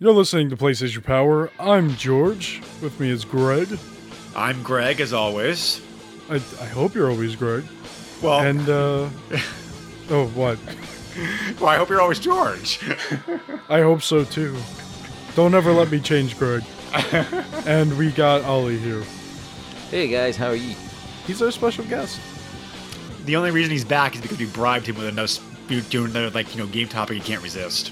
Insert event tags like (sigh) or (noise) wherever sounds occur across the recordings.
You're listening to PlayStation Power. I'm George. With me is Greg. I'm Greg, as always. I, I hope you're always Greg. Well, And, uh. (laughs) oh, what? well, I hope you're always George. (laughs) I hope so too. Don't ever let me change Greg. (laughs) and we got Ollie here. Hey guys, how are you? He's our special guest. the only reason he's back is because we bribed him with another, doing another like you know game topic he can't resist.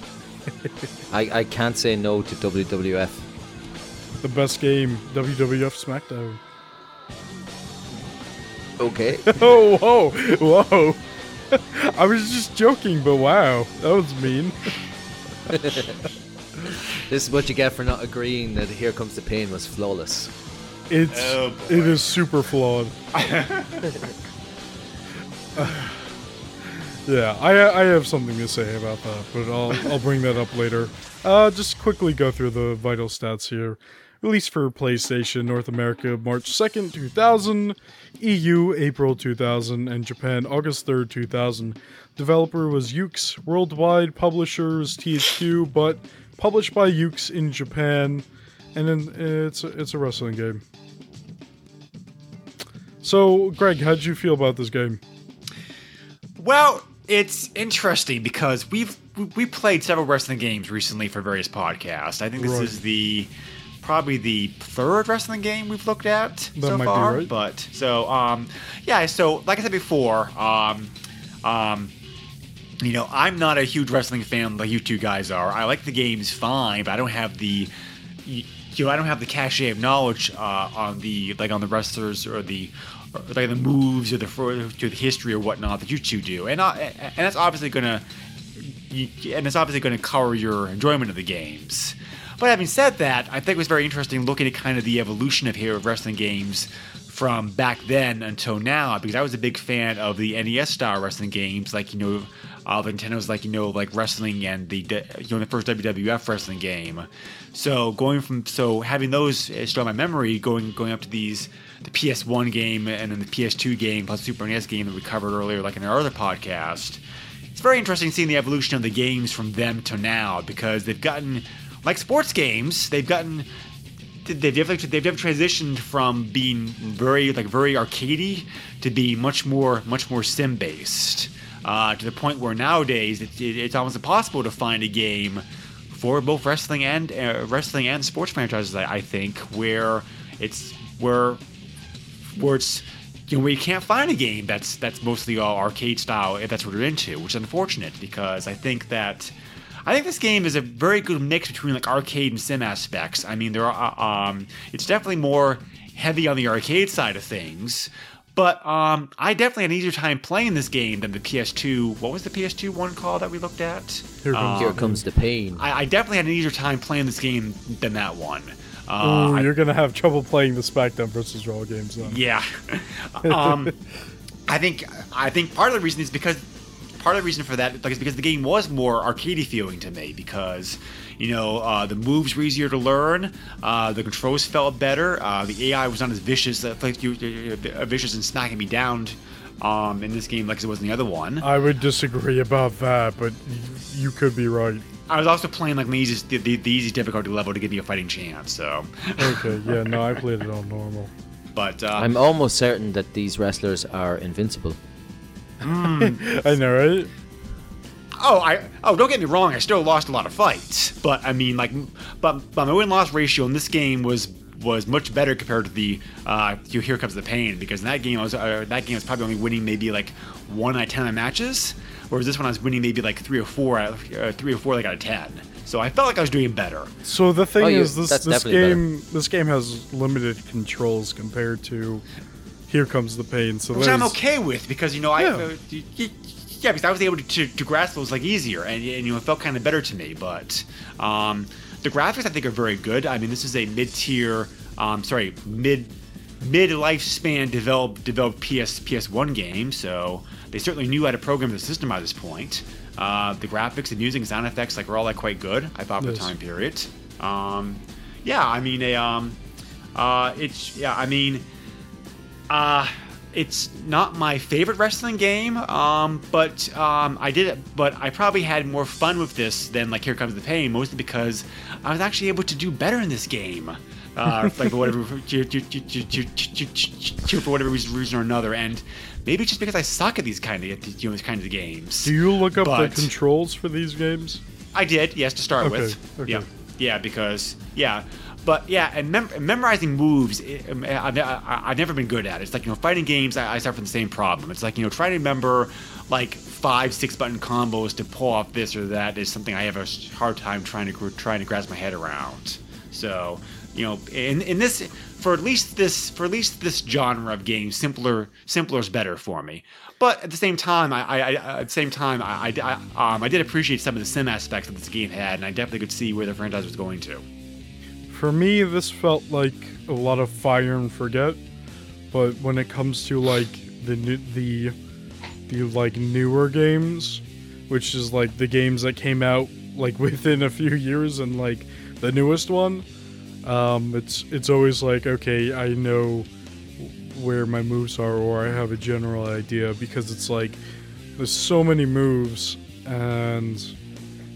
I, I can't say no to WWF. The best game, WWF SmackDown. Okay. (laughs) Oh, whoa, whoa. (laughs) I was just joking, but wow, that was mean. (laughs) this is what you get for not agreeing that Here Comes the Pain was flawless. It's Oh, it is super flawed. Yeah, I I have something to say about that, but I'll (laughs) I'll bring that up later. Uh, just quickly go through the vital stats here. Released for PlayStation North America March 2nd, 2000, EU April 2000, and Japan August 3rd, 2000. Developer was Yuke's. Worldwide publishers THQ, but published by Yuke's in Japan, and then it's a, it's a wrestling game. So, Greg, how'd you feel about this game? Well, it's interesting because we've we- played several wrestling games recently for various podcasts. I think this Right. is the probably the third wrestling game we've looked at That so far. right. But so um yeah, so like I said before, um um you know, I'm not a huge wrestling fan like you two guys are. I like the games fine, but I don't have the you know, I don't have the cachet of knowledge uh, on the like on the wrestlers or the like the moves or the or the history or whatnot that you two do, and and that's obviously gonna and it's obviously gonna color your enjoyment of the games. But having said that, I think it was very interesting looking at kind of the evolution of hero wrestling games from back then until now because I was a big fan of the NES style wrestling games, like you know, uh, Nintendo's like you know like wrestling and the you know the first WWF wrestling game. So going from so having those in my memory, going going up to these the PS1 game and then the PS2 game plus Super NES game that we covered earlier, like in our other podcast. It's very interesting seeing the evolution of the games from them to now because they've gotten like sports games, they've gotten they've definitely they've definitely transitioned from being very like very arcadey to be much more much more sim based uh, to the point where nowadays it, it, it's almost impossible to find a game for both wrestling and uh, wrestling and sports franchises. I, I think where it's where where it's you know where you can't find a game that's that's mostly all arcade style if that's what you're into, which is unfortunate because I think that I think this game is a very good mix between like arcade and sim aspects. I mean, there are um, it's definitely more heavy on the arcade side of things. But um, I definitely had an easier time playing this game than the PS2. What was the PS2 one called that we looked at? Here comes Here Comes the Pain. I, I definitely had an easier time playing this game than that one. Uh, Ooh, you're gonna have trouble playing the SmackDown versus Raw games then. Yeah. (laughs) um, I think I think part of the reason is because part of the reason for that like is because the game was more arcadey feeling to me because you know uh, the moves were easier to learn, uh, the controls felt better, uh, the AI was not as vicious, uh, like you, uh, vicious and smacking me down um, in this game like it was in the other one. I would disagree about that, but y- you could be right. I was also playing like the easiest the, the, the easy difficulty level to give me a fighting chance. So, (laughs) Okay, yeah, no, I played it on normal. but uh, I'm almost certain that these wrestlers are invincible. (laughs) I know, right? Oh, I oh, don't get me wrong. I still lost a lot of fights, but I mean, like, but but my win loss ratio in this game was was much better compared to the uh, Here Comes the Pain because in that game I was uh, that game I was probably only winning maybe like one out of ten of my matches, whereas this one I was winning maybe like three or four out of, uh, three or four like out of ten. So I felt like I was doing better. So the thing Oh, you- is, this this definitely better. game this game has limited controls compared to Here Comes the Pain. So which I'm okay with because you know I Yeah. uh, y- y- yeah because I was able to, to, to grasp those like easier and, and you know it felt kind of better to me. But um, the graphics I think are very good. I mean this is a mid tier, um, sorry mid mid lifespan developed developed PS PS1 game, so they certainly knew how to program the system by this point. Uh, the graphics, and music, and sound effects like were all like quite good. I thought for the time period. Um, yeah, I mean a um, uh, it's yeah, I mean uh it's not my favorite wrestling game, um, but um, I did it. But I probably had more fun with this than like Here Comes the Pain, mostly because I was actually able to do better in this game. Uh, (laughs) like for whatever for whatever reason or another, and maybe just because I suck at these kind of you know these kinds of games. Do you look up But- the controls for these games? I did, yes, to start Okay, with. okay. Yeah, yeah, because yeah, but yeah, and mem- memorizing moves, eh, um, I've, I- I've never been good at. it. It's like you know, fighting games, I, I start from the same problem. It's like you know, trying to remember like five, six button combos to pull off this or that is something I have a hard time trying to trying to grasp my head around. So you know, in in this for at least this for at least this genre of games, simpler simpler is better for me. But at the same time, I, I, I at the same time, I, I, um, I did appreciate some of the sim aspects that this game had, and I definitely could see where the franchise was going to. For me, this felt like a lot of fire and forget, but when it comes to like the the the like newer games, which is like the games that came out like (laughs) within a few years and like the newest one, um, it's it's always like okay, I know where my moves are or I have a general idea because it's like there's so many moves and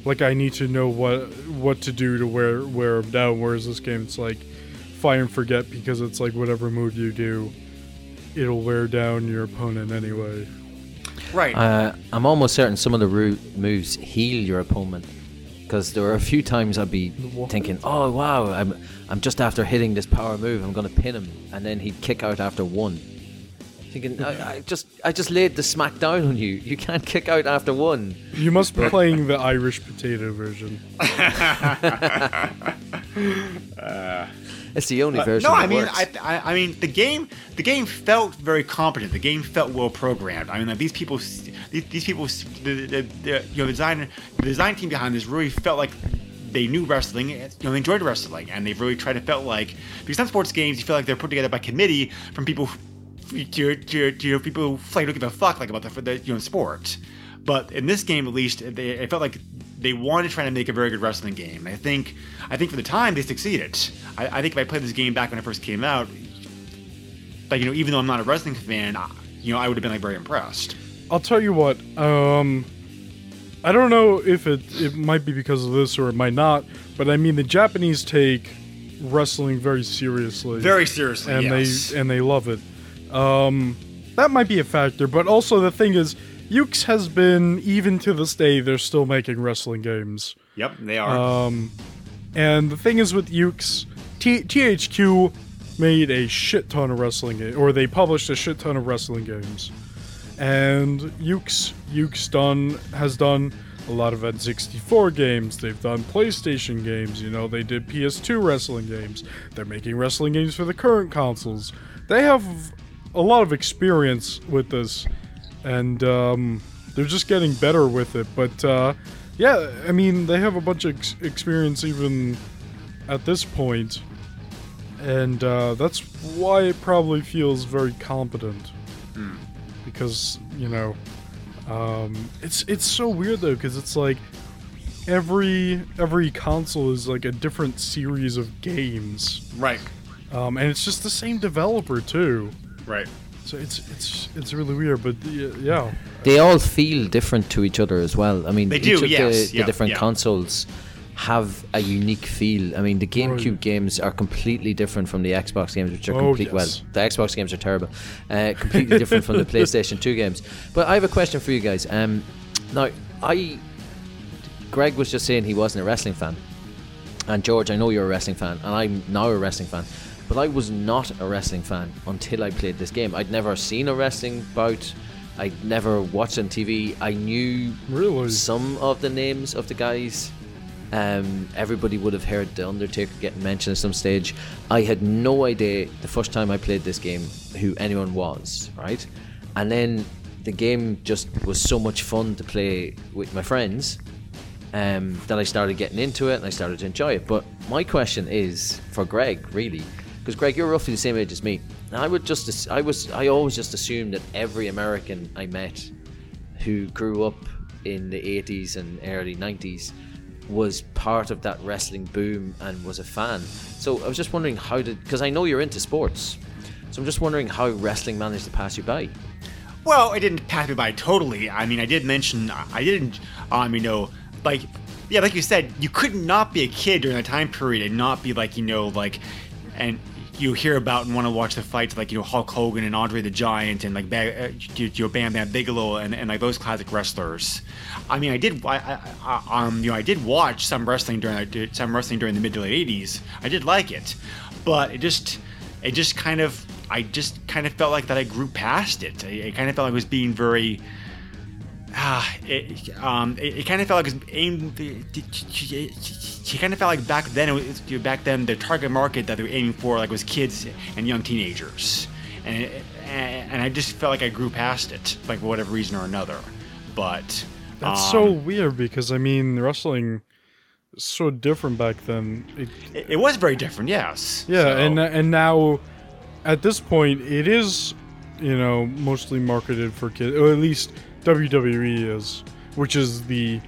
like I need to know what what to do to wear wear them down. Whereas this game, it's like fire and forget because it's like whatever move you do, it'll wear down your opponent anyway. Right. Uh, I'm almost certain some of the ru- moves heal your opponent. Because there were a few times I'd be thinking, "Oh wow, I'm I'm just after hitting this power move, I'm gonna pin him," and then he'd kick out after one. Thinking, I, I just I just laid the smack down on you. You can't kick out after one. You must be playing the Irish potato version. (laughs) Uh, it's the only version. no, that I mean, works. I, I, I mean, the game, the game felt very competent. The game felt well programmed. I mean, like, these people, these, these people, the, the, the, you know, the design, the design team behind this really felt like they knew wrestling. You know, they enjoyed wrestling, and they've really tried to felt like because some sports games, you feel like they're put together by committee from people, who- to, to, to people who like don't give a fuck like about the, the you know sport. But in this game, at least, they, it felt like they wanted to try to make a very good wrestling game. I think, I think for the time they succeeded. I, I think if I played this game back when it first came out, like you know, even though I'm not a wrestling fan, I- you know, I would have been like very impressed. I'll tell you what. Um, I don't know if it it might be because of this or it might not, but I mean the Japanese take wrestling very seriously. Very seriously, and yes. they and they love it. Um, that might be a factor, but also the thing is, Yuke's has been even to this day they're still making wrestling games. Yep, they are. Um, and the thing is with Yuke's, T- THQ made a shit ton of wrestling games, or they published a shit ton of wrestling games. And Yuke's, Yuke's done has done a lot of N64 games. They've done PlayStation games. You know, they did PS2 wrestling games. They're making wrestling games for the current consoles. They have a lot of experience with this, and um, they're just getting better with it. But uh, yeah, I mean, they have a bunch of ex- experience even at this point, and uh, that's why it probably feels very competent. Because you know, um, it's it's so weird though, because it's like every every console is like a different series of games, right, um, and it's just the same developer too. Right. So it's it's it's really weird, but yeah, they all feel different to each other as well. I mean, They each do, of the, yes, the yeah, different yeah. consoles have a unique feel. I mean, the GameCube Right. games are completely different from the Xbox games, which are Oh, complete. yes. Well, the Xbox games are terrible. Uh, completely different from the (laughs) PlayStation 2 games. But I have a question for you guys. Um, now, I, Greg was just saying he wasn't a wrestling fan, and George, I know you're a wrestling fan, and I'm now a wrestling fan. But I was not a wrestling fan until I played this game. I'd never seen a wrestling bout. I'd never watched on TV. I knew really. some of the names of the guys. Um, everybody would have heard the Undertaker getting mentioned at some stage. I had no idea the first time I played this game who anyone was, right? And then the game just was so much fun to play with my friends um, that I started getting into it and I started to enjoy it. But my question is for Greg, really, because Greg, you're roughly the same age as me. And I would just, I was, I always just assumed that every American I met who grew up in the 80s and early 90s was part of that wrestling boom and was a fan. So I was just wondering how did, because I know you're into sports. So I'm just wondering how wrestling managed to pass you by. Well, it didn't pass me by totally. I mean, I did mention I didn't. Um, you know, like yeah, like you said, you could not be a kid during that time period and not be like you know like, and you hear about and want to watch the fights like you know Hulk Hogan and Andre the Giant and like ba- uh, you know Bam Bam Bigelow and, and like those classic wrestlers. I mean, I did. I, I, um you know I did watch some wrestling during some wrestling during the mid to late '80s. I did like it, but it just it just kind of I just kind of felt like that I grew past it. I, kind of felt like I was being very. Ah, it, um, it, it kind of felt like aimed. It kind of felt like back then, it was, back then the target market that they were aiming for like was kids and young teenagers, and it, and I just felt like I grew past it, like for whatever reason or another. But That's um, so weird because I mean wrestling is so different back then. It, It, it was very different, yes. yeah, So- and and now at this point it is, you know, mostly marketed for kids, or at least WWE is, which is the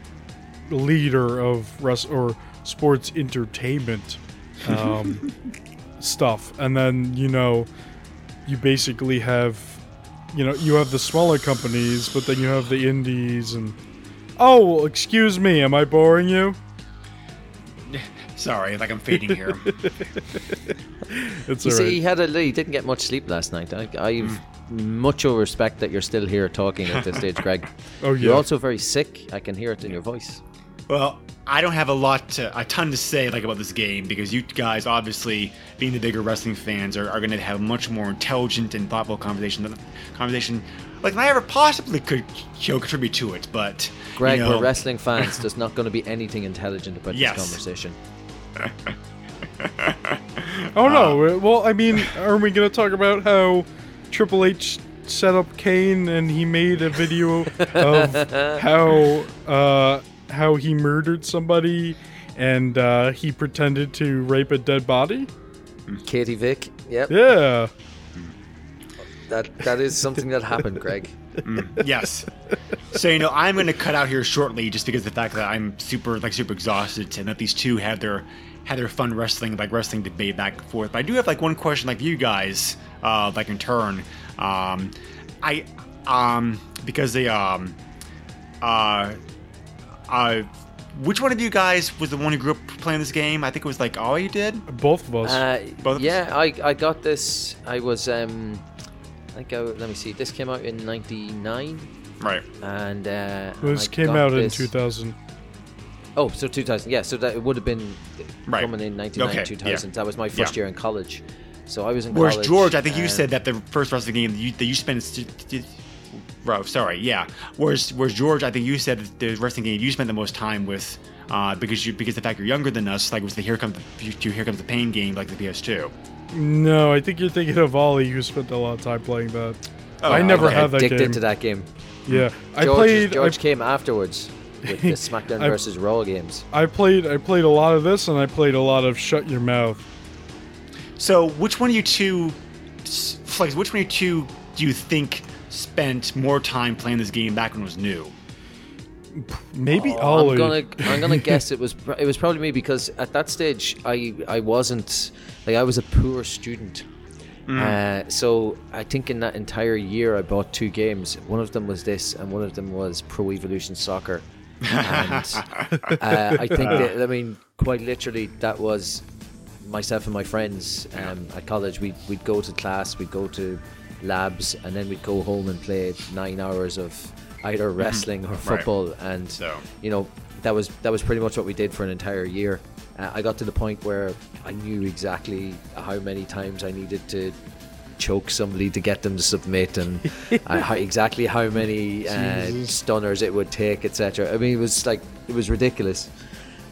leader of rest or sports entertainment um, (laughs) stuff. And then you know, you basically have, you know, you have the smaller companies, but then you have the indies and. Oh, excuse me, am I boring you? (laughs) sorry, like I'm fading here. (laughs) It's You see, alright. he had a he didn't get much sleep last night. I, I've much of respect that you're still here talking at this stage, Greg. (laughs) Oh You're also very sick. I can hear it in your voice. Well, I don't have a lot, to, a ton to say like about this game because you guys, obviously, being the bigger wrestling fans, are, are going to have much more intelligent and thoughtful conversation, than- conversation like I ever possibly could, you know, contribute to it. But Greg, you know, we're wrestling (laughs) fans. There's not going to be anything intelligent about Yes. this conversation. (laughs) Oh no. Uh, well, I mean, are we gonna talk about how Triple H set up Kane and he made a video (laughs) of how uh, how he murdered somebody and uh, he pretended to rape a dead body? Katie Vick. Yep. Yeah. That that is something that happened, Greg. (laughs) yes. So you know, I'm going to cut out here shortly just because of the fact that I'm super like super exhausted and that these two had their had their fun wrestling like wrestling debate back and forth. But I do have like one question like you guys uh like in turn. Um I um because they um uh uh which one of you guys was the one who grew up playing this game? I think it was like all you did. Both of us. Uh, Both of yeah, I, I got this. I was um, I think I, let me see. This came out in '99, Right. and uh, this I came got out in 2000. Oh, so 2000. Yeah, so that it would have been Right. coming in 99, Okay, 2000. yeah. That was my first Yeah. year in college. So I was in Whereas college. George, I think you said that the first wrestling game that you, that you spent. Bro, sorry, yeah. Whereas, whereas George, I think you said that the wrestling game you spent the most time with, uh, because you because the fact you're younger than us, like was the Here Comes the Here Comes the Pain game, like the PS2. No, I think you're thinking of Ollie, who spent a lot of time playing that. Oh, I never okay. had that addicted game. to that game. Yeah, I George, played. George I, came afterwards with the SmackDown (laughs) I- versus Raw games. I played. I played a lot of this, and I played a lot of Shut Your Mouth. So, which one of you two, Flex? Which one of you two do you think spent more time playing this game back when it was new? Maybe Oh, Ollie. I'm gonna I'm gonna (laughs) guess it was it was probably me because at that stage I I wasn't like I was a poor student. Uh, so I think in that entire year I bought two games. One of them was this, and one of them was Pro Evolution Soccer. And (laughs) uh, I think that I mean quite literally that was myself and my friends um, at college. We'd we'd go to class, we'd go to labs, and then we'd go home and play nine hours of either wrestling or football. And So- you know that was that was pretty much what we did for an entire year. Uh, I got to the point where I knew exactly how many times I needed to choke somebody to get them to submit, and uh, how, (laughs) exactly how many uh, stunners it would take, etc. I mean, it was like it was ridiculous.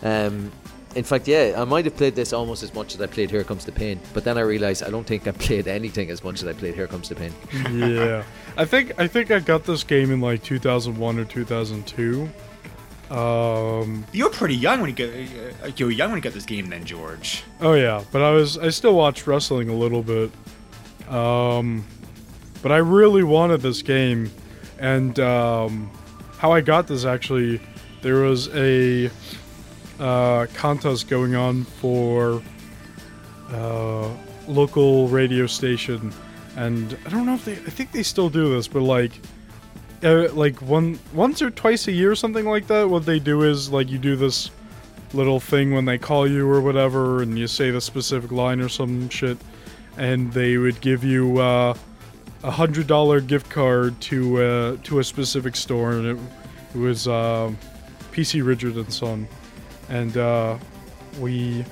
Um, in fact, yeah, I might have played this almost as much as I played Here Comes the Pain, but then I realized I don't think I played anything as much as I played Here Comes the Pain. yeah, (laughs) I think I think I got this game in like 2001 or 2002. Um. You were pretty young when you got uh, you were young when you got this game, then George. Oh yeah, but I was I still watched wrestling a little bit. Um, but I really wanted this game, and um, how I got this actually, there was a uh, contest going on for uh, local radio station, and I don't know if they. I think they still do this, but like, uh, like one once or twice a year, something like that. What they do is like you do this little thing when they call you or whatever, and you say the specific line or some shit, and they would give you uh, a hundred dollar gift card to uh, to a specific store, and it, it was uh, PC Richard and Son, and uh, we.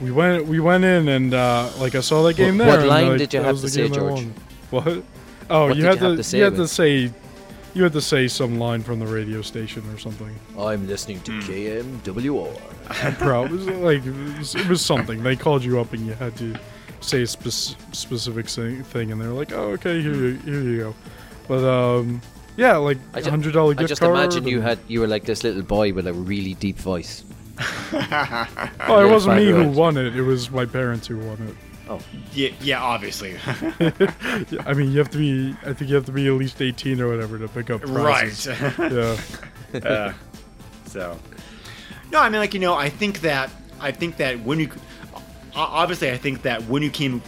We went. We went in and uh, like I saw that game What- there. what and, line like, did you have to say, George? (laughs) What? Oh, What you had you to. to say you had to say. You had to say some line from the radio station or something. I'm listening to KMWR. I'm (laughs) proud. It was like it was, it was something. They called you up and you had to say a spec- specific thing, and they're like, "Oh, okay, here you here you go." But um, yeah, like I a ju- hundred dollar I just imagine you had you were like this little boy with a really deep voice. (laughs) Oh, it wasn't me who won it. It was my parents who won it. Oh, Yeah, yeah, obviously. (laughs) (laughs) I mean, you have to be. I think you have to be at least eighteen or whatever to pick up prizes. right. Yeah. uh, so no i mean like you know i think that i think that when you o- obviously i think that when you came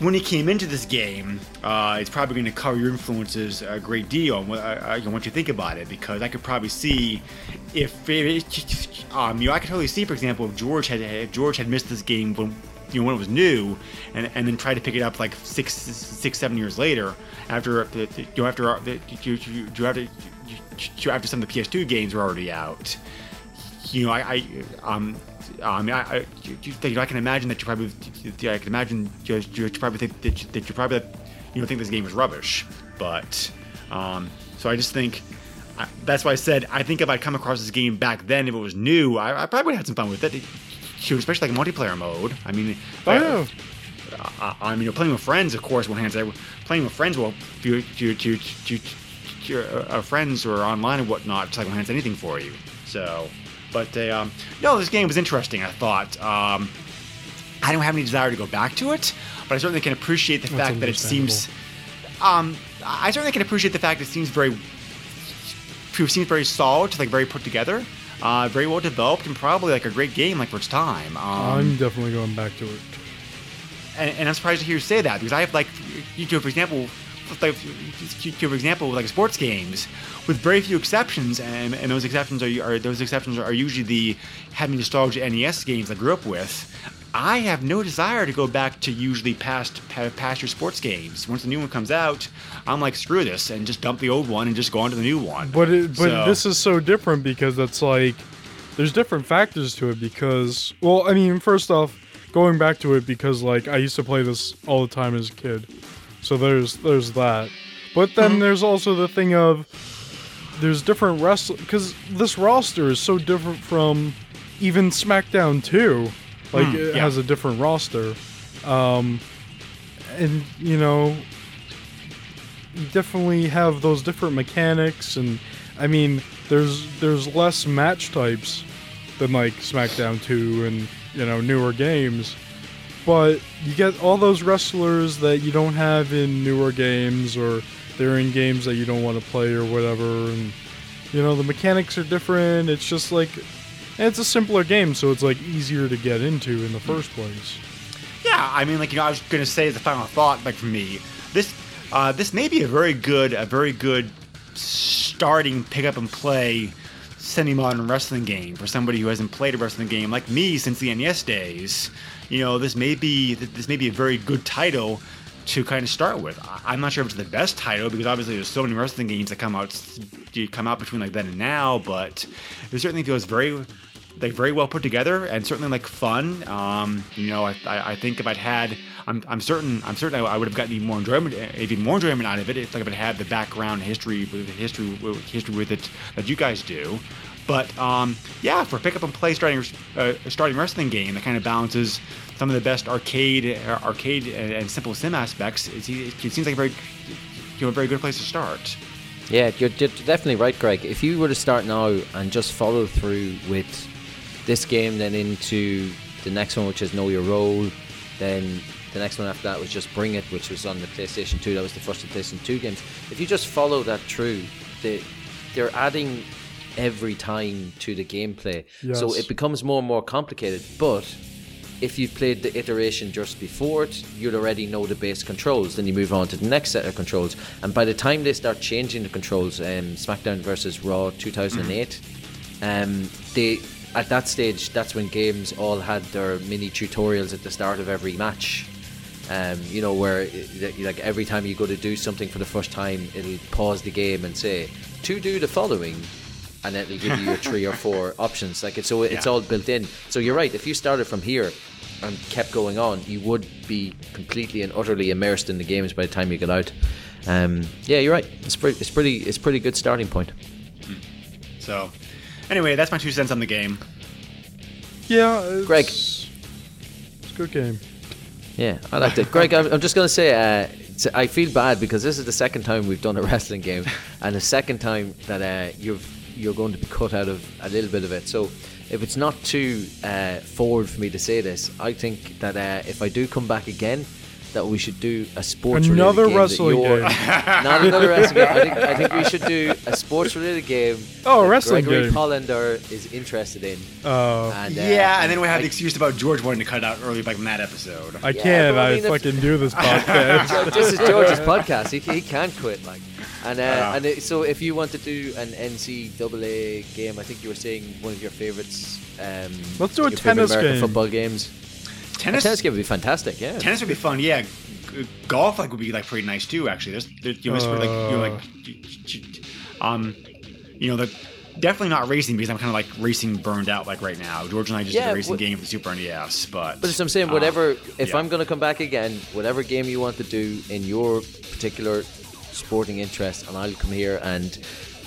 when you came into this game uh, it's probably going to cover your influences a great deal and what- I, I want you to think about it because i could probably see if it, um, you know i could totally see for example if george had if george had missed this game when you know when it was new and, and then tried to pick it up like six six seven years later after you know after you, you, you after you, after some of the PS2 games were already out. You know, I, I um, I mean, I, I, you, know, I can imagine that you probably, I can imagine you, you probably think that you, that you probably, you know, think this game is rubbish. But, um, so I just think I, that's why I said I think if I'd come across this game back then, if it was new, I, I probably would have had some fun with it. Shoot, especially like multiplayer mode. I mean, Oh. I, I mean, you're playing with friends, of course. One hand, say playing with friends. Well, you, you, you, you, your uh, friends or online and whatnot, it's like one hand's anything for you. So, but uh, um, no, this game was interesting. I thought. Um, I don't have any desire to go back to it, but I certainly can appreciate the That's fact that it seems. Um, I certainly can appreciate the fact it seems very, it seems very solid, like very put together, uh, very well developed, and probably like a great game, like for its time. Um, I'm definitely going back to it. and, and I'm surprised to hear you say that because I have like, you know, for example, like, for example, with like sports games, with very few exceptions, and, and those exceptions are, are those exceptions are usually the having nostalgia NES games I grew up with. I have no desire to go back to usually past past your sports games. Once the new one comes out, I'm like screw this and just dump the old one and just go on to the new one. But it, but So- this is so different because it's like there's different factors to it because well, I mean, first off, going back to it because like I used to play this all the time as a kid. So there's there's that. But then Mm-hmm. there's also the thing of there's different wrestle because this roster is so different from even SmackDown 2. Like Hmm, it yeah. has a different roster. Um and you know you definitely have those different mechanics and I mean there's there's less match types than like SmackDown 2 and you know newer games but you get all those wrestlers that you don't have in newer games or they're in games that you don't want to play or whatever and you know the mechanics are different. It's just like it's a simpler game so it's like easier to get into in the first place. Yeah, I mean, like you know, I was gonna say as a final thought, like for me, this uh, this may be a very good, a very good starting pick up and play semi-modern wrestling game for somebody who hasn't played a wrestling game like me since the NES days. You know, this may be this may be a very good title to kind of start with. I'm not sure if it's the best title because obviously there's so many wrestling games that come out come out between like then and now, but it certainly feels very like very well put together and certainly like fun. Um, you know, I, I, I think if I'd had, I'm, I'm certain, I'm certain I, would have gotten even more enjoyment, even more enjoyment out of it. If like if it had the background history, the history, history with it that you guys do. But um, yeah, for pick up and play starting, uh, starting wrestling game that kind of balances some of the best arcade, uh, arcade and, and simple sim aspects. It's, it seems like a very, you know, a very good place to start. Yeah, you're definitely right, Greg. If you were to start now and just follow through with this game, then into the next one, which is Know Your Role, then the next one after that was just Bring It, which was on the PlayStation 2. That was the first of PlayStation 2 games. If you just follow that through, they, they're adding every time to the gameplay. So it becomes more and more complicated, but if you played the iteration just before it, you'd already know the base controls. Then you move on to the next set of controls, and by the time they start changing the controls, um, SmackDown versus Raw 2008, um, they at that stage that's when games all had their mini tutorials at the start of every match. Um, you know where it- like every time you go to do something for the first time, it'll pause the game and say to do the following, and it'll give you your (laughs) three or four options. Like it's so it's Yeah. all built in. So you're right. If you started from here and kept going on, you would be completely and utterly immersed in the games by the time you get out. Um, yeah, you're right. It's pretty. It's pretty. It's pretty good starting point. So, anyway, that's my two cents on the game. Yeah, it's, Greg. It's a good game. Yeah, I liked it. Greg, I'm, I'm just going to say, uh, s- I feel bad because this is the second time we've done a (laughs) wrestling game, and the second time that uh, you've you're going to be cut out of a little bit of it. So, if it's not too uh, forward for me to say this, I think that uh, if I do come back again, that we should do a sports Another game wrestling game. (laughs) Not another wrestling game. I think, I think we should do a sports related game. Oh, a wrestling Gregory game. Hollander is interested in. Uh, And, uh, yeah, and then we have the excuse about George wanting to cut out early, like in that episode. I Yeah, can't. I I, mean, if- fucking (laughs) do this podcast. (laughs) this is George's podcast. He, he can't quit, like. And uh, Yeah. and it, so if you want to do an NCAA game, I think you were saying one of your favorites. Um, Let's do a your favorite tennis American game. Football games. A Tennis, tennis game would be fantastic. Yeah. tennis would be fun. Yeah, golf like would be like pretty nice too. Actually, there's, there's you sort of like you know, like um, you know, the definitely not racing because I'm kind of like racing burned out like right now. George and I just Yeah, did a racing game for the Super NES, but But I'm saying, uh, whatever. if yeah. I'm going to come back again, whatever game you want to do in your particular sporting interest, and I'll come here and.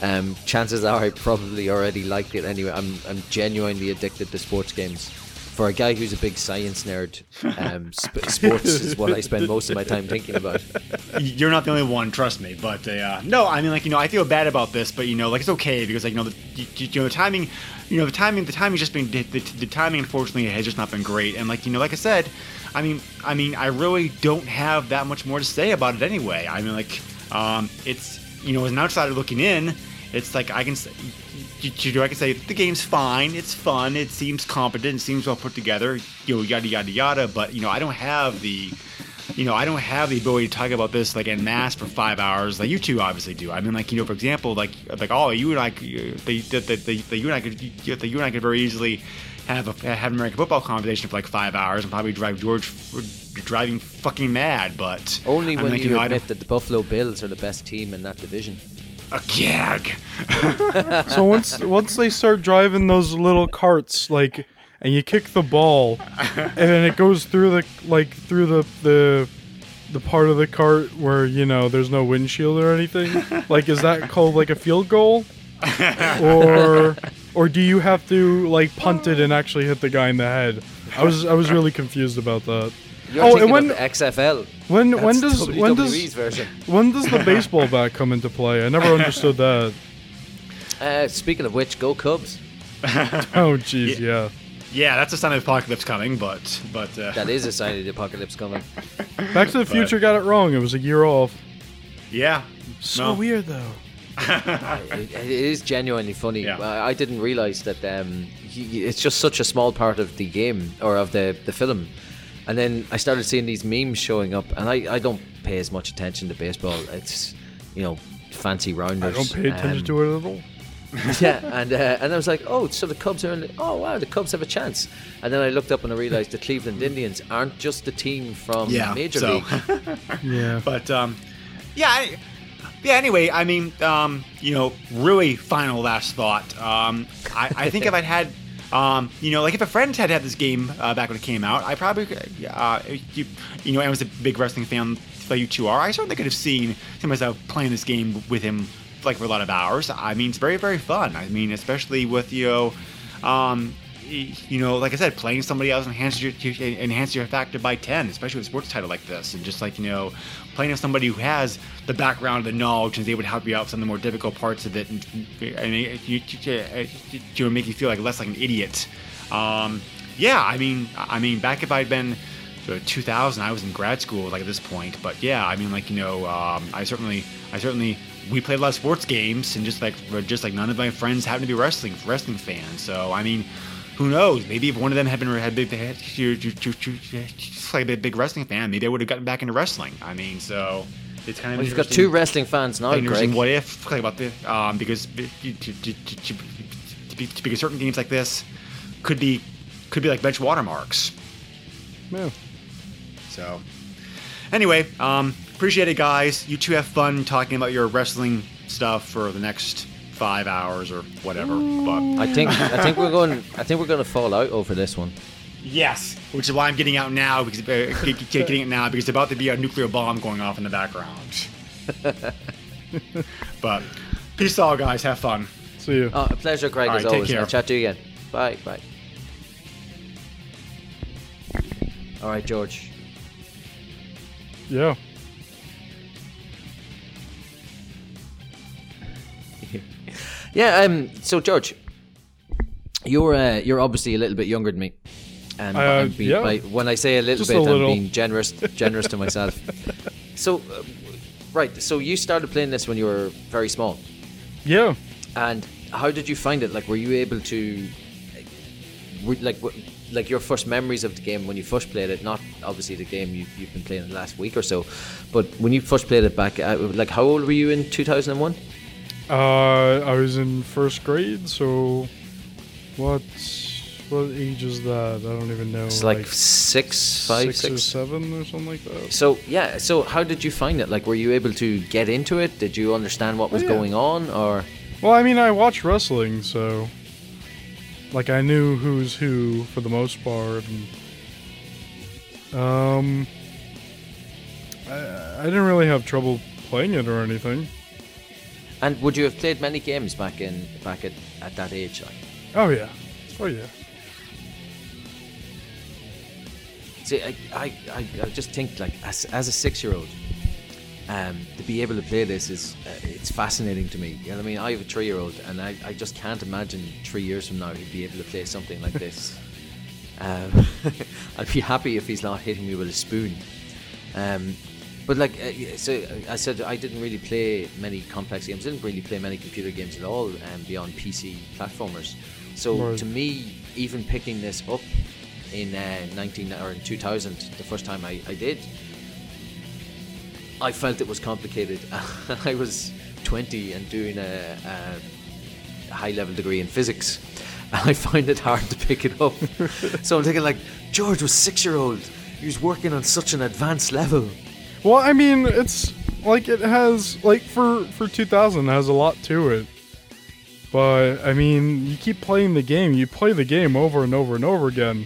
Um, chances are I probably already liked it anyway. I'm, I'm genuinely addicted to sports games. For a guy who's a big science nerd, um, sp- sports is what I spend most of my time thinking about. You're not the only one, trust me. But uh, no, I mean, like you know, I feel bad about this, but you know, like it's okay because like you know, the you, you know the timing, you know, the timing, the timing's just been the, the, the timing. Unfortunately, has just not been great. And like you know, like I said, I mean, I mean, I really don't have that much more to say about it anyway. I mean, like, um, it's you know, as an outsider looking in, it's like I can. You, you, I can say the game's fine. It's fun. It seems competent. It seems well put together. You know, yada yada yada. But you know, I don't have the you know, I don't have the ability to talk about this like in mass for five hours like you two obviously do. I mean, like you know, for example, like like oh, you and I, could- uh, the the, the, the, the you and I could you, the, you and I could very easily have a have an American football conversation for like five hours and probably drive George driving fucking mad. But Only I mean, when like, you know, admit that the Buffalo Bills are the best team in that division. A gag. so once once they start driving those little carts, like, and you kick the ball, and then it goes through the like through the the the part of the cart where you know there's no windshield or anything. Like, is that called like a field goal, or or do you have to like punt it and actually hit the guy in the head? I was I was really confused about that. You're Oh, and thinking when- of the XFL. When That's when does when does version? when does the (laughs) baseball bat come into play? I never understood that. Uh, speaking of which, go Cubs. (laughs) Oh jeez, yeah. yeah, that's a sign of the apocalypse coming. But but uh, That is a (laughs) sign of the apocalypse coming. Back to the Future got it wrong. It was a year off. yeah, So No. weird though. It, it is genuinely funny. Yeah. I, I didn't realize that um, he, it's just such a small part of the game or of the, the film. And then I started seeing these memes showing up, and I, I don't pay as much attention to baseball. It's you know fancy rounders. I rounders. don't pay attention Um, to it at all. (laughs) yeah, and uh, and I was like, oh, so the Cubs are in. The, oh wow, the Cubs have a chance. And then I looked up and I realized the Cleveland Indians aren't just the team from yeah. Major so. League. (laughs) Yeah. But um, yeah, I, yeah. Anyway, I mean, um, you know, really final last thought. Um, I, I think if I'd had, um, you know, like if a friend had had this game uh, back when it came out, I probably, uh, you, you know, I was a big wrestling fan like you two are. I certainly could have seen myself playing this game with him like for a lot of hours. I mean, it's very very fun. I mean, especially with you know. Um, you know, like I said, playing somebody else enhances your enhances your factor by ten, especially with a sports title like this, and just like you know, playing with somebody who has the background, the knowledge, and is able to help you out with some of the more difficult parts of it, and, and you, you, you, you make you feel like less like an idiot. Um, yeah, I mean, I mean, back if I'd been uh, 2000, I was in grad school like at this point, but yeah, I mean, like you know, um, I certainly, I certainly. We played a lot of sports games, and just like just like none of my friends happen to be wrestling wrestling fans. So I mean, who knows? Maybe if one of them had been had big, had, like a big wrestling fan, maybe they would have gotten back into wrestling. I mean, so it's kind of. Well, you've got two wrestling fans now, interesting Greg. What if? Like about the um, because because certain games like this could be could be like bench watermarks. Yeah. So, anyway, um, appreciate it, guys. You two have fun talking about your wrestling stuff for the next five hours or whatever. But I think I think we're going I think we're going to fall out over this one. yes, which is why I'm getting out now because uh, get- get- getting it now because there's about to be a nuclear bomb going off in the background. (laughs) but peace out, guys. Have fun. See you. Oh, a pleasure, Greg, All as right, take always. care. I'll chat to you again. Bye, bye. All right, George. Yeah. Yeah. Um. So, George, you're uh, you're obviously a little bit younger than me. And Uh, I'm being, yeah. by, when I say a little Just bit, I'm being generous generous to myself. (laughs) So, uh, right. So you started playing this when you were very small. Yeah. And how did you find it? Like, were you able to, like, like your first memories of the game when you first played it? Not obviously the game you, you've been playing the last week or so, but when you first played it back, uh, like, how old were you in two thousand and one? Uh, I was in first grade, so what? What age is that? I don't even know. It's like, six, five, six, or seven or something like that. So yeah, so how did you find it? Like, were you able to get into it? Did you understand what was yeah. going on, or Well, I mean, I watched wrestling, so like I knew who's who for the most part. And, um, I, I didn't really have trouble playing it or anything. And would you have played many games back in back at, at that age? Like, Oh yeah, oh yeah. See, I, I, I, I just think like as, as a six-year-old, um, to be able to play this is uh, it's fascinating to me. You know what I mean? I have a three-year-old, and I, I just can't imagine three years from now he'd be able to play something like this. um, (laughs) (laughs) I'd be happy if he's not hitting me with a spoon. Um, but like, uh, so I said, I didn't really play many complex games. I didn't really play many computer games at all, um, beyond PC platformers. So Right. to me, even picking this up in uh, 19 or in 2000, the first time I, I did, I felt it was complicated. (laughs) I was 20 and doing a, a high level degree in physics. And (laughs) I find it hard to pick it up. (laughs) so I'm thinking like George was six year old. He was working on such an advanced level. Well, I mean, it's like it has like for for 2000 it has a lot to it. But I mean, you keep playing the game, you play the game over and over and over again.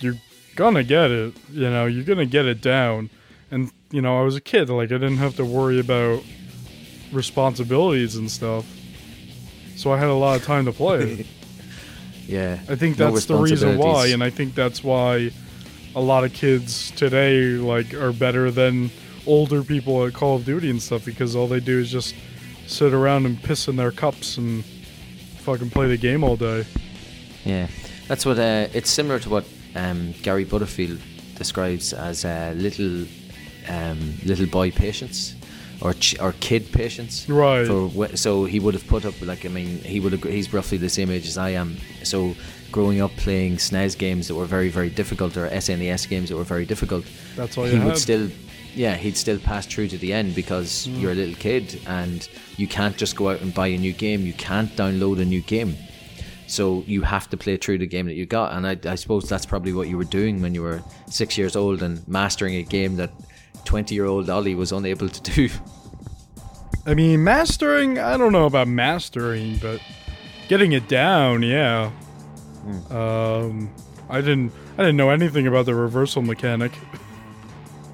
You're gonna get it, you know, you're gonna get it down. And you know, I was a kid, like I didn't have to worry about responsibilities and stuff. So I had a lot of time to play. (laughs) Yeah. I think No that's the reason why, and I think that's why a lot of kids today like are better than older people at Call of Duty and stuff because all they do is just sit around and piss in their cups and fucking play the game all day. Yeah, that's what. Uh, it's similar to what um, Gary Butterfield describes as uh, little, um, little boy patience, or ch- or kid patience. Right. For so he would have put up like I mean he would have he's roughly the same age as I am. So growing up playing SNES games that were very very difficult or SNES games that were very difficult, That's all he would had. still. Yeah, he'd still pass through to the end because Mm. you're a little kid and you can't just go out and buy a new game. You can't download a new game. So you have to play through the game that you got, and I, I suppose that's probably what you were doing when you were six years old and mastering a game that twenty-year-old Ollie was unable to do. (laughs) I mean, mastering, I don't know about mastering, but getting it down, yeah. Um, I didn't I didn't know anything about the reversal mechanic.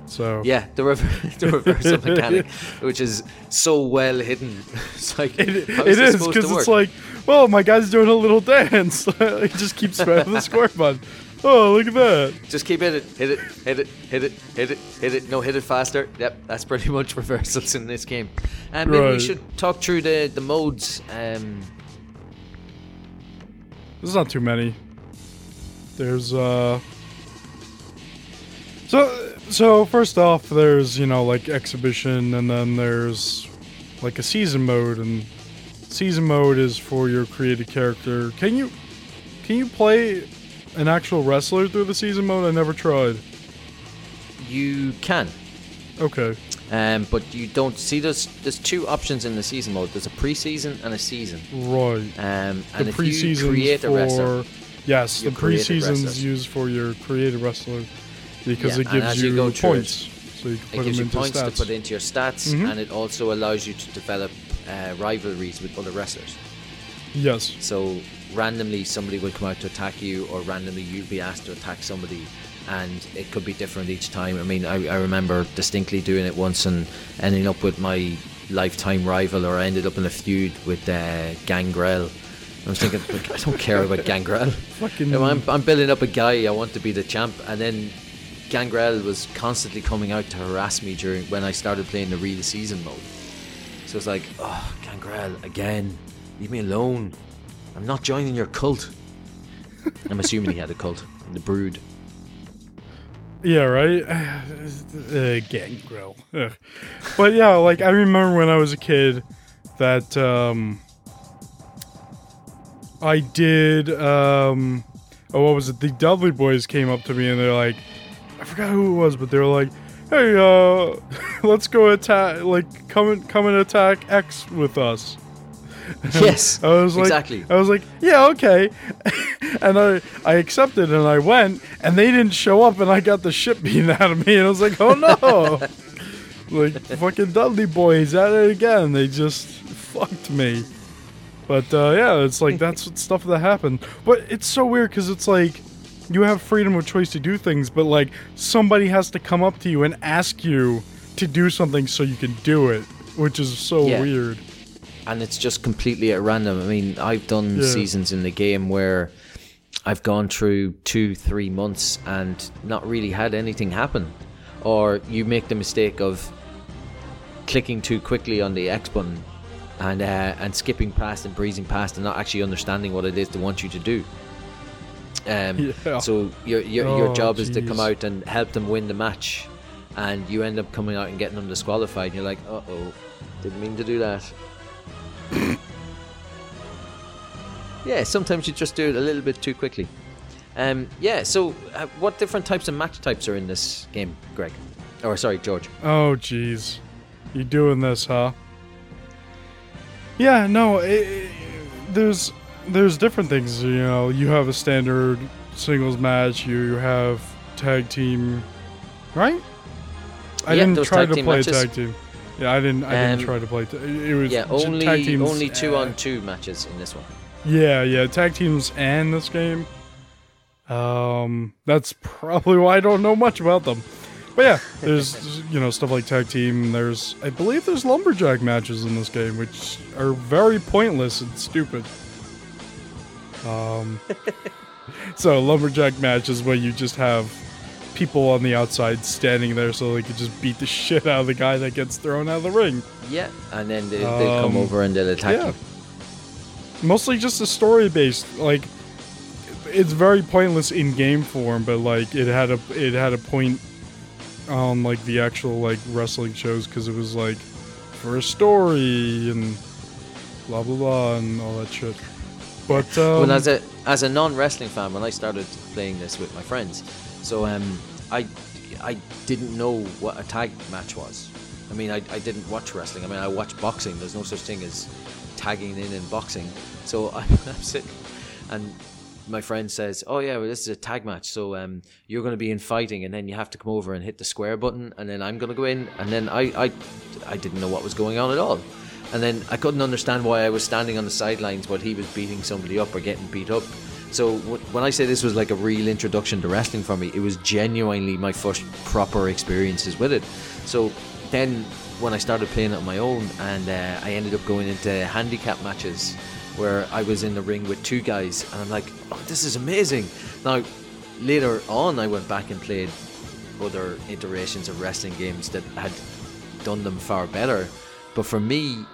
So Yeah, the, rever- (laughs) the reversal mechanic, which is so well hidden. (laughs) It's like It, it is because it's like, well, my guy's doing a little dance. (laughs) he just keeps spamming the square button. Oh, look at that! just keep hit it, hit it, hit it, hit it, hit it, hit it. No, hit it faster. Yep, that's pretty much reversals in this game. And maybe we should talk through the the modes. Um, There's not too many. There's uh. So so first off, there's you know like exhibition, and then there's like a season mode, and season mode is for your created character. Can you can you play an actual wrestler through the season mode? I never tried. You can, Okay. Um, but you don't see. There's there's two options in the season mode. There's a preseason and a season. Right. Um, The and if you create a for wrestler, yes, the preseasons used for your created wrestler because Yeah, it gives you, you through it, points, so you can it put gives them you into points stats. to put into your stats, Mhm. and it also allows you to develop uh, rivalries with other wrestlers. Yes. So randomly somebody will come out to attack you, or randomly you'll be asked to attack somebody, and it could be different each time. I mean, I, I remember distinctly doing it once and ending up with my lifetime rival, or I ended up in a feud with uh, Gangrel. I was thinking, "Look, I don't care about Gangrel. (laughs) Fucking- You know, I'm, I'm building up a guy. I want to be the champ, and then Gangrel was constantly coming out to harass me during when I started playing the real season mode. So it's like, oh, Gangrel again. Leave me alone. I'm not joining your cult. I'm assuming he had a cult, the Brood. Yeah, right. (sighs) uh, gangrel. But yeah, like I remember when I was a kid that um I did um oh what was it? The Dudley boys came up to me and they're like I forgot who it was, but they were like, "Hey, uh (laughs) let's go attack like come and come and attack X with us." (laughs) Yes, I was like, exactly. I was like, yeah, okay, (laughs) and I I accepted and I went, and they didn't show up, and I got the shit beaten (laughs) out of me, and I was like, oh no, like fucking Dudley boys at it again. They just fucked me. But uh, yeah, it's like that's stuff that happened. But it's so weird because it's like you have freedom of choice to do things, but like somebody has to come up to you and ask you to do something so you can do it, which is so Yeah. weird. And it's just completely at random. I mean, I've done Yeah. seasons in the game where I've gone through two, three months and not really had anything happen, or you make the mistake of clicking too quickly on the X button and uh, and skipping past and breezing past and not actually understanding what it is they want you to do. Um, (laughs) Yeah. So your your, your Oh, job is to come out and help them win the match, and you end up coming out and getting them disqualified. And you're like, uh oh, didn't mean to do that. (coughs) yeah, sometimes you just do it a little bit too quickly. Um, yeah. So, uh, what different types of match types are in this game, Greg? Or sorry, George. Oh, jeez. You doing this, huh? Yeah, no, it, it- there's there's different things. You know, you have a standard singles match. You have tag team, right? I Yeah, didn't try to play matches. tag team. Yeah, I didn't. I didn't Um, try to play. T- it was Yeah, only tag teams. only two uh, on two matches in this one. Yeah, yeah, tag teams and this game. Um, that's probably why I don't know much about them. But yeah, there's (laughs) you know stuff like tag team. There's I believe there's lumberjack matches in this game, which are very pointless and stupid. Um, (laughs) so lumberjack matches where you just have people on the outside standing there so they could just beat the (laughs) shit out of the guy that gets thrown out of the ring. Yeah, and then they, they'll come Um, over and they'll attack yeah. you. mostly just a story based like it's very pointless in game form but like it had a it had a point on like the actual like wrestling shows because it was like for a story and blah blah blah and all that shit but um, well, as a as a non wrestling fan, when I started playing this with my friends, so um, I I didn't know what a tag match was. I mean, I, I didn't watch wrestling. I mean, I watch boxing. There's no such thing as tagging in in boxing. So I, (laughs) I'm sitting, and my friend says, "Oh yeah, well this is a tag match. So um, you're going to be in fighting, and then you have to come over and hit the square button, and then I'm going to go in, and then I I I didn't know what was going on at all." And then I couldn't understand why I was standing on the sidelines while he was beating somebody up or getting beat up. So when I say this was like a real introduction to wrestling for me, it was genuinely my first proper experiences with it. So then when I started playing it on my own, and uh, I ended up going into handicap matches where I was in the ring with two guys, and I'm like, oh, this is amazing. Now later on, I went back and played other iterations of wrestling games that had done them far better. But for me,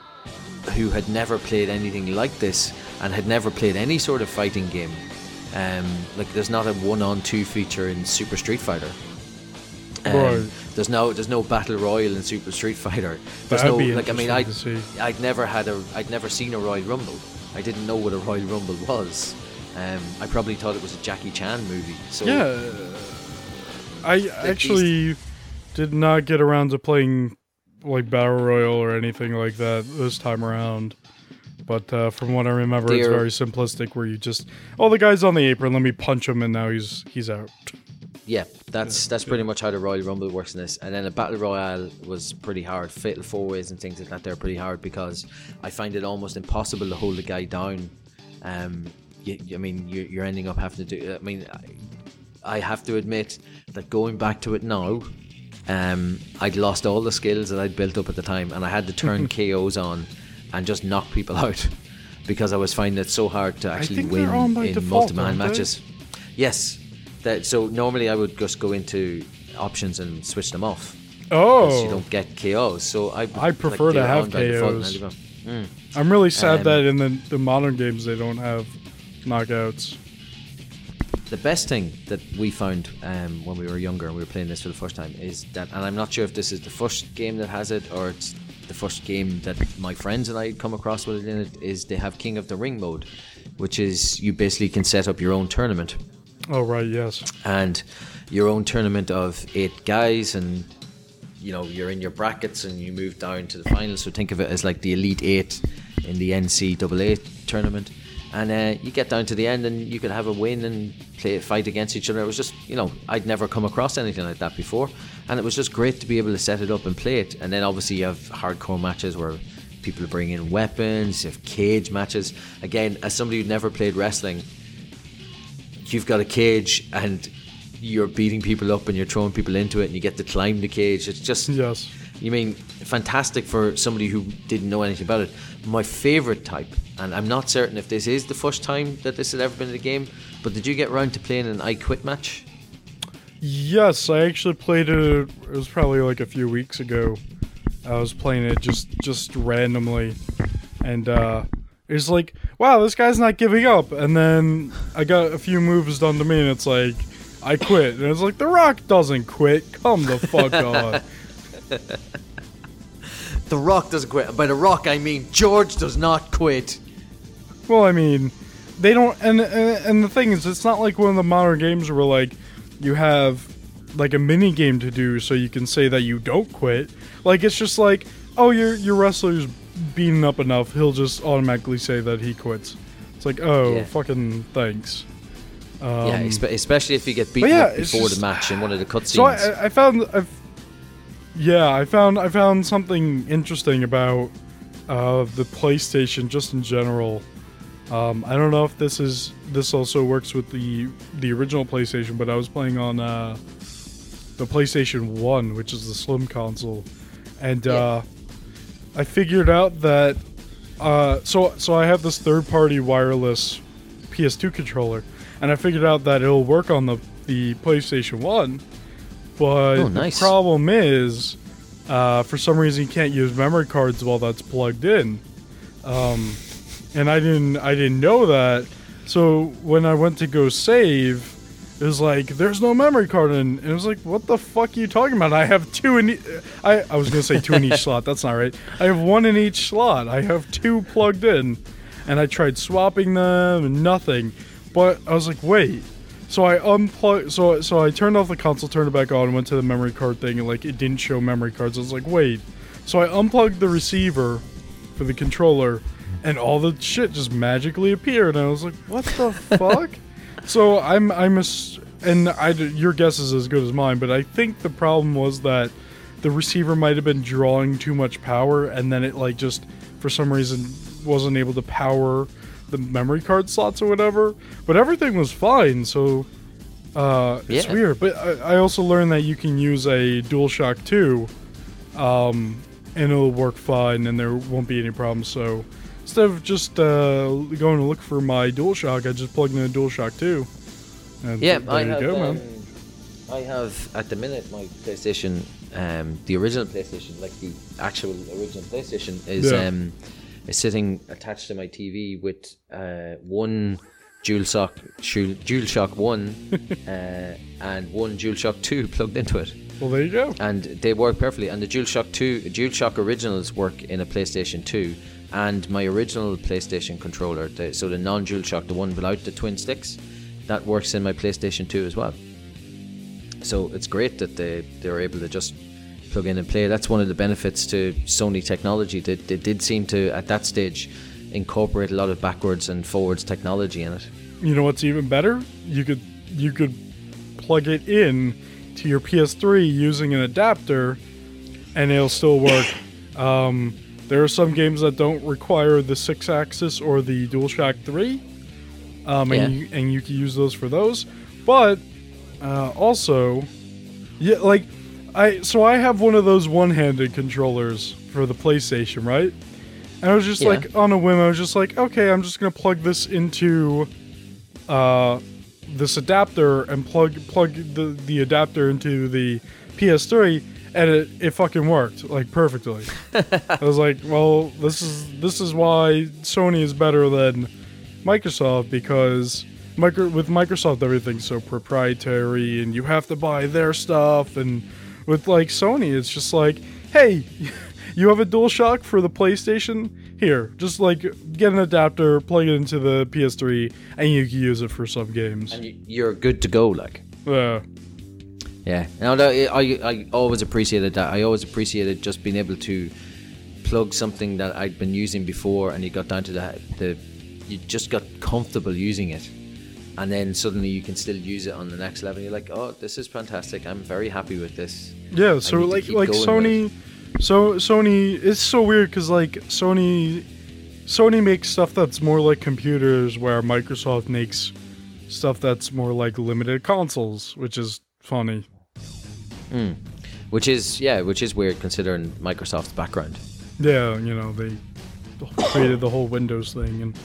who had never played anything like this and had never played any sort of fighting game, um, like there's not a one-on-two feature in Super Street Fighter. Um, Right. There's no there's no battle royal in Super Street Fighter. There's That'd no be like I mean I. I'd never had a I'd never seen a Royal Rumble. I didn't know what a Royal Rumble was. Um, I probably thought it was a Jackie Chan movie. So Yeah, I actually did not get around to playing like battle royale or anything like that this time around. But uh, from what I remember, it's very simplistic. Where you just, oh, the guy's on the apron. Let me punch him, and now he's he's out. Yeah, that's that's pretty much how the Royal Rumble works in this. And then a battle royale was pretty hard. Fatal four ways and things like that. They're pretty hard because I find it almost impossible to hold a guy down. Um, you, I mean, you, you're ending up having to do. I mean, I, I have to admit that going back to it now, um, I'd lost all the skills that I'd built up at the time, and I had to turn (laughs) KOs on and just knock people out because I was finding it so hard to actually win they're on by in default, multi-man matches. Yes. That, so normally I would just go into options and switch them off. Oh, You don't get KOs. So I I prefer to have on by default and KOs. "Mm." I'm really sad Um, that in the the modern games they don't have knockouts. The best thing that we found um, when we were younger and we were playing this for the first time is that, and I'm not sure if this is the first game that has it or it's the first game that my friends and I come across with it in it, is they have King of the Ring mode, which is you basically can set up your own tournament. Oh right, yes. and your own tournament of eight guys and you know you're in your brackets and you move down to the finals so think of it as like the elite eight in the ncaa tournament and uh, you get down to the end and you could have a win and play a fight against each other it was just you know i'd never come across anything like that before and it was just great to be able to set it up and play it and then obviously you have hardcore matches where people bring in weapons you have cage matches again as somebody who'd never played wrestling you've got a cage and you're beating people up and you're throwing people into it and you get to climb the cage. It's just Yes. You mean fantastic for somebody who didn't know anything about it. My favorite type, and I'm not certain if this is the first time that this had ever been in a game, but did you get round to playing an I Quit match? Yes, I actually played it. It was probably like a few weeks ago. I was playing it just just randomly, and uh, it's like, wow, this guy's not giving up. And then I got a few moves done to me, and it's like, I quit. And it's like, The Rock doesn't quit. Come the fuck (laughs) on. (laughs) The Rock doesn't quit. By The Rock, I mean George does not quit. Well, I mean, they don't. And, and and the thing is, it's not like one of the modern games where like you have like a mini game to do, so you can say that you don't quit. Like it's just like, oh, your your wrestler's beaten up enough, he'll just automatically say that he quits. It's like, oh, Yeah. fucking thanks. Um, yeah, especially if you get beaten yeah, up before just- the match in one of the cutscenes. (sighs) So I, I found I've yeah I found I found something interesting about uh, the PlayStation just in general. Um, I don't know if this is this also works with the the original PlayStation, but I was playing on uh, the PlayStation One, which is the slim console, and uh, I figured out that uh, so so I have this third party wireless PS2 controller, and I figured out that it'll work on the the PlayStation One, but Oh, nice. the problem is, uh, for some reason you can't use memory cards while that's plugged in, um, and I didn't I didn't know that. So when I went to go save, it was like there's no memory card in. And it was like, what the fuck are you talking about? I have two in. E- I I was gonna say two in each (laughs) slot. That's not right. I have one in each slot. I have two plugged in, and I tried swapping them and nothing. But I was like, wait. So I unplugged. So so I turned off the console, turned it back on, went to the memory card thing, and like it didn't show memory cards. I was like, wait. So I unplugged the receiver for the controller, and all the shit just magically appeared. And I was like, what the (laughs) fuck? So I'm I'm a and I your guess is as good as mine, but I think the problem was that the receiver might have been drawing too much power, and then it like just for some reason wasn't able to power the memory card slots or whatever. But everything was fine, so uh, it's weird. But I, I also learned that you can use a DualShock 2, um, and it'll work fine, and there won't be any problems. So instead of just uh, going to look for my DualShock, I just plugged in a DualShock 2. And Yeah, there I you have. go, um, man. I have at the minute my PlayStation, um, the original PlayStation, like the actual original PlayStation, is Yeah. Is sitting attached to my TV with uh, one DualShock Dual- DualShock One (laughs) uh, and one DualShock Two (laughs) plugged into it, Well, there you go. and they work perfectly. And the DualShock Two, DualShock originals work in a PlayStation Two, and my original PlayStation controller, the, so the non-DualShock, the one without the twin sticks, that works in my PlayStation 2 as well. So it's great that they they're able to just plug in and play. That's one of the benefits to Sony technology. They, they did seem to at that stage incorporate a lot of backwards and forwards technology in it. You know what's even better? You could you could plug it in to your PS3 using an adapter, and it'll still work. (laughs) um, there are some games that don't require the Sixaxis or the DualShock 3, um, and Yeah. you, and you can use those for those. But uh, also, yeah, like I so I have one of those one-handed controllers for the PlayStation, right? And I was just Yeah. like on a whim, I was just like, okay, I'm just gonna plug this into uh, this adapter and plug plug the, the adapter into the PS3, and it, it fucking worked like perfectly. (laughs) I was like, well, this is this is why Sony is better than Microsoft because micro with Microsoft everything's so proprietary and you have to buy their stuff, and with like Sony, it's just like, hey. (laughs) You have a DualShock for the PlayStation? Here, just like get an adapter, plug it into the PS3, and you can use it for some games. And you- you're good to go, like. Yeah. Yeah, and I, I, I always appreciated that. I always appreciated just being able to plug something that I'd been using before, and you got down to the, the you just got comfortable using it, and then suddenly you can still use it on the next level. You're like, oh, this is fantastic. I'm very happy with this. Yeah, so like like Sony, so Sony, it's so weird because like Sony, Sony makes stuff that's more like computers, where Microsoft makes stuff that's more like limited consoles, which is funny. Hmm. Which is yeah, which is weird considering Microsoft's background. Yeah, you know they (coughs) created the whole Windows thing, and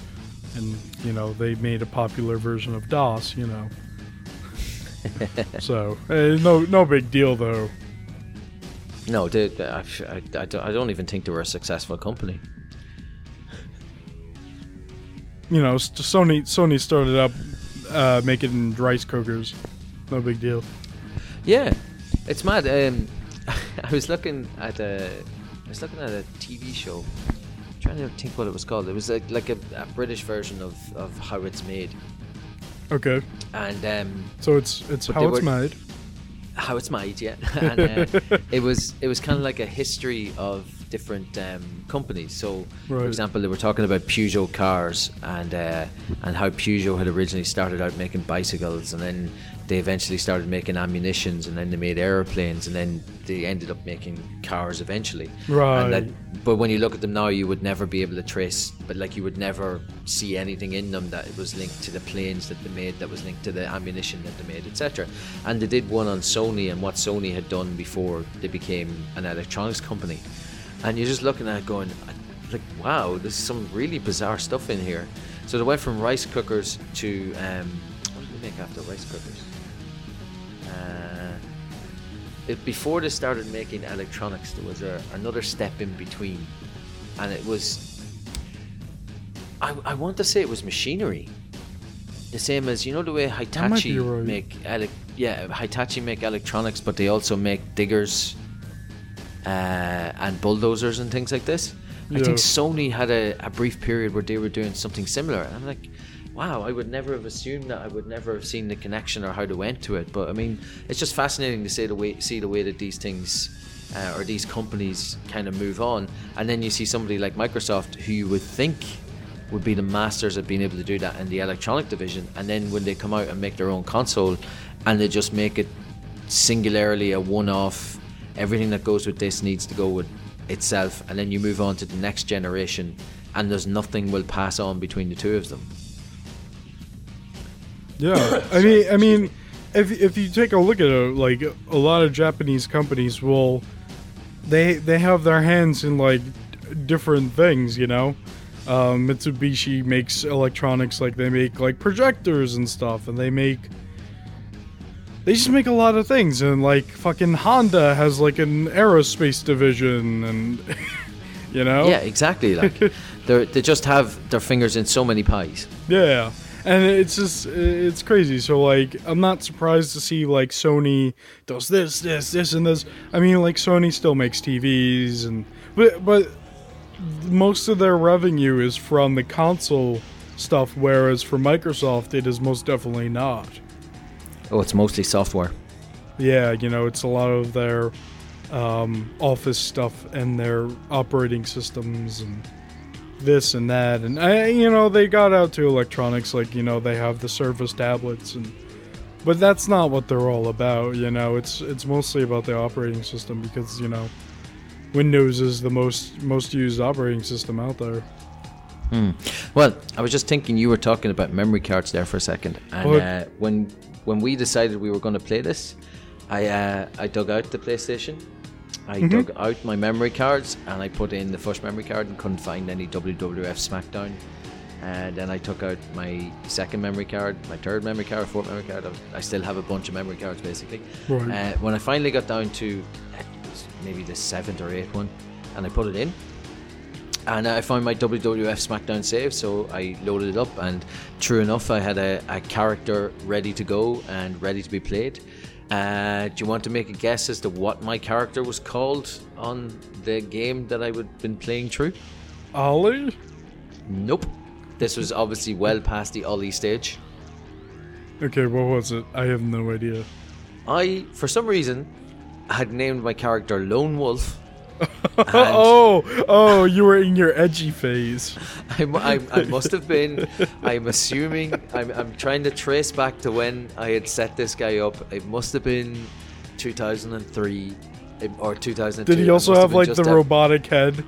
and you know they made a popular version of DOS, you know. (laughs) so eh, no no big deal though. No, they, I, I, I don't, I don't even think they were a successful company. You know, Sony Sony started up uh, making rice cookers. No big deal. Yeah, it's mad. Um, (laughs) I was looking at a, I was looking at a TV show. Trying to think what it was called. It was like like a, a British version of, of how it's made, Okay, and um, so it's it's how it's were- made. how it's made. Yeah, (laughs) and uh, it was it was kind of like a history of different um, companies. So, for example, they were talking about Peugeot cars and uh, and how Peugeot had originally started out making bicycles, and then they eventually started making ammunitions, and then they made airplanes, and then they ended up making cars eventually. Right. And that, but when you look at them now, you would never be able to trace, but like you would never see anything in them that was linked to the planes that they made, that was linked to the ammunition that they made, etc. And they did one on Sony and what Sony had done before they became an electronics company. And you're just looking at it going, like, wow, there's some really bizarre stuff in here. So they went from rice cookers to, um, what did they make after rice cookers? It, before they started making electronics, there was a, another step in between, and it was. I, I want to say it was machinery. The same as you know the way Hitachi right. make ele- yeah Hitachi make electronics, but they also make diggers uh, and bulldozers and things like this. I think Sony had a, a brief period where they were doing something similar. And I'm like, wow, I would never have assumed that. I would never have seen the connection or how they went to it. But I mean, it's just fascinating to see the way see the way that these things uh, or these companies kind of move on. And then you see somebody like Microsoft, who you would think would be the masters at being able to do that in the electronic division. And then when they come out and make their own console, and they just make it singularly a one-off. Everything that goes with this needs to go with itself, and then you move on to the next generation, and there's nothing will pass on between the two of them. Yeah, (laughs) I mean, I mean, if if you take a look at it, like a lot of Japanese companies will, they they have their hands in like different things, you know. Um, Mitsubishi makes electronics, like they make like projectors and stuff, and they make. They just make a lot of things, and like fucking Honda has like an aerospace division, and (laughs) you know. Yeah, exactly. Like (laughs) they they just have their fingers in so many pies. Yeah, and it's just it's crazy. So like, I'm not surprised to see like Sony does this, this, this, and this. I mean, like Sony still makes TVs, and but but most of their revenue is from the console stuff, whereas for Microsoft, it is most definitely not. Oh, it's mostly software. Yeah, you know, it's a lot of their um, office stuff and their operating systems and this and that. And, I, you know, they got out to electronics, like, you know, they have the Surface tablets and. But that's not what they're all about, you know. It's it's mostly about the operating system because you know, Windows is the most most used operating system out there. Hmm. Well, I was just thinking you were talking about memory cards there for a second, and uh, when when we decided we were going to play this, I uh, I dug out the PlayStation, I dug out my memory cards, and I put in the first memory card and couldn't find any WWF SmackDown. And then I took out my second memory card, my third memory card, fourth memory card. I- I still have a bunch of memory cards basically. Right. Uh, when I finally got down to uh, maybe the seventh or eighth one, and I put it in, and I found my WWF SmackDown save, so I loaded it up, and true enough, I had a, a character ready to go and ready to be played. Uh, do you want to make a guess as to what my character was called on the game that I would been playing through? Ollie? Nope. This was obviously well past the Ollie stage. Okay, what was it? I have no idea. I, for some reason, had named my character Lone Wolf. (laughs) oh, oh, you were in your edgy phase. I, I, I (laughs) must have been. I'm assuming. I'm, I'm trying to trace back to when I had set this guy up. It must have been 2003 eh, or 2002. Did he also must have like the robotic head?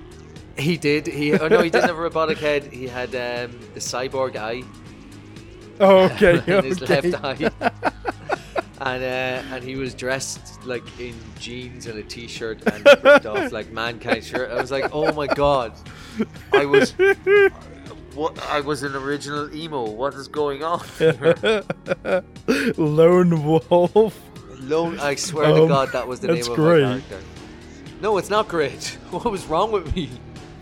He did. He. Oh no, he didn't have a (laughs) robotic head. He had um, the cyborg eye Oh, okay, in his left eye. And uh, and he was dressed like in jeans and a t-shirt and ripped off like mankind shirt. I was like, oh my god, I was what? I was an original emo. What is going on? here? (laughs) Lone Wolf. Lone, I swear to Um, God, that was the name great. of my character. No, it's not great. (laughs) What was wrong with me? (laughs)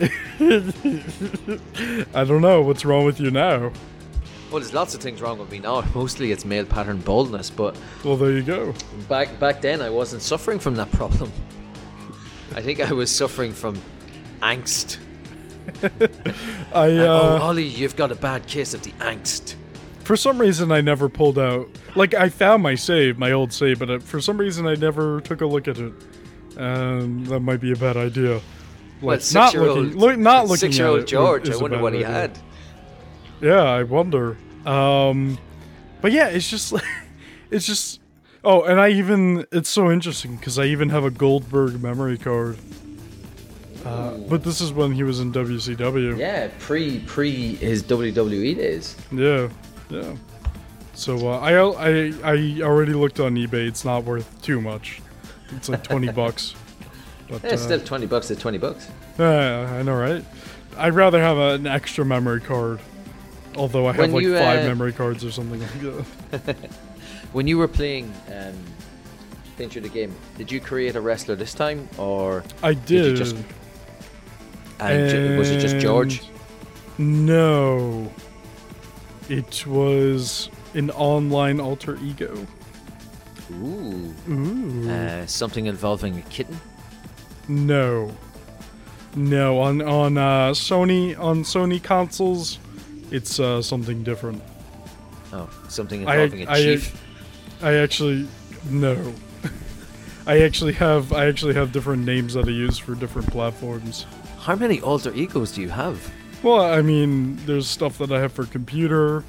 I don't know what's wrong with you now. Well, there's lots of things wrong with me now. Mostly it's male pattern baldness, but Well, there you go. back back then I wasn't suffering from that problem. (laughs) I think I was suffering from angst. (laughs) I And, oh, uh, Ollie, you've got a bad case of the angst. for some reason I never pulled out. Like I found my save, my old save, but uh, for some reason I never took a look at it. Um, that might be a bad idea. Like Well, not looking, look, not looking at six-year-old George. I wonder what he idea. had. Yeah, I wonder. Um, but yeah, it's just, (laughs) it's just. Oh, and I even it's so interesting because I even have a Goldberg memory card. Uh, but this is when he was in WCW. Yeah, pre pre his WWE days. Yeah, yeah. So uh, I, I I already looked on eBay. It's not worth too much. It's like twenty (laughs) bucks. But Yeah, uh, still twenty bucks is twenty bucks. yeah, I know, right? I'd rather have an extra memory card. Although I have When like you, five uh, memory cards or something like that. (laughs) (laughs) When you were playing um, through the game, did you create a wrestler this time, or I Did did. you just- and ju- was it just George? No. It was an online alter ego. Ooh, Ooh. uh, something involving a kitten? No. No, on on uh, Sony on Sony consoles, it's uh, something different. Oh, something I- involving a I- chief. I actually no. (laughs) I actually have I actually have different names that I use for different platforms. How many alter egos do you have? Well, I mean, there's stuff that I have for computer,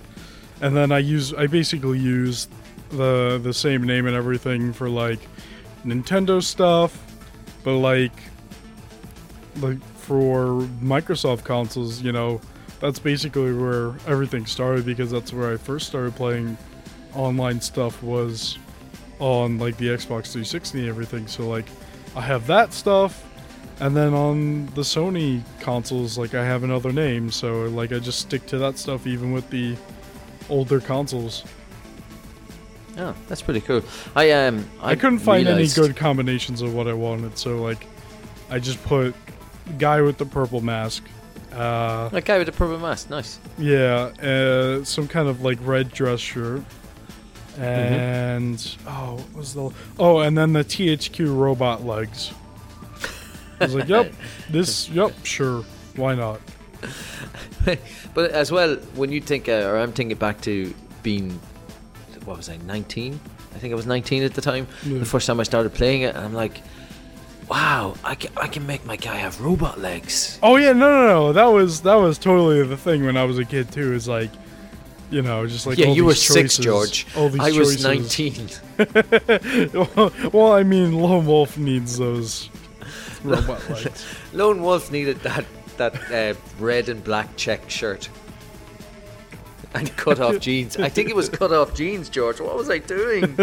and then I use I basically use the the same name and everything for like Nintendo stuff, but like like for Microsoft consoles, you know, that's basically where everything started because that's where I first started playing online stuff was on like the Xbox 360 and everything. So like I have that stuff and then on the Sony consoles like I have another name. So like I just stick to that stuff even with the older consoles. Oh, that's pretty cool. I um I, couldn't find realized- any good combinations of what I wanted. So like I just put guy with the purple mask. Uh That guy with the purple mask, nice. Yeah, uh, some kind of like red dress shirt, and oh, what was the oh, and then the THQ robot legs. I was like, yep, (laughs) this, yep, sure, Why not? (laughs) but as well, when you think, uh, or I'm thinking back to being, what was I, 19? I think I was 19 at the time. Yeah. The first time I started playing it, and I'm like, wow, I can, I can make my guy have robot legs. Oh yeah, no, no, no. That was that was totally the thing when I was a kid too. Is like, you know, just like yeah, all you were these six, George. All these I was 19. (laughs) well, well, I mean, Lone Wolf needs those robot (laughs) legs. Lone Wolf needed that that uh, red and black check shirt. And cut off (laughs) jeans. I think it was cut off jeans, George. What was I doing?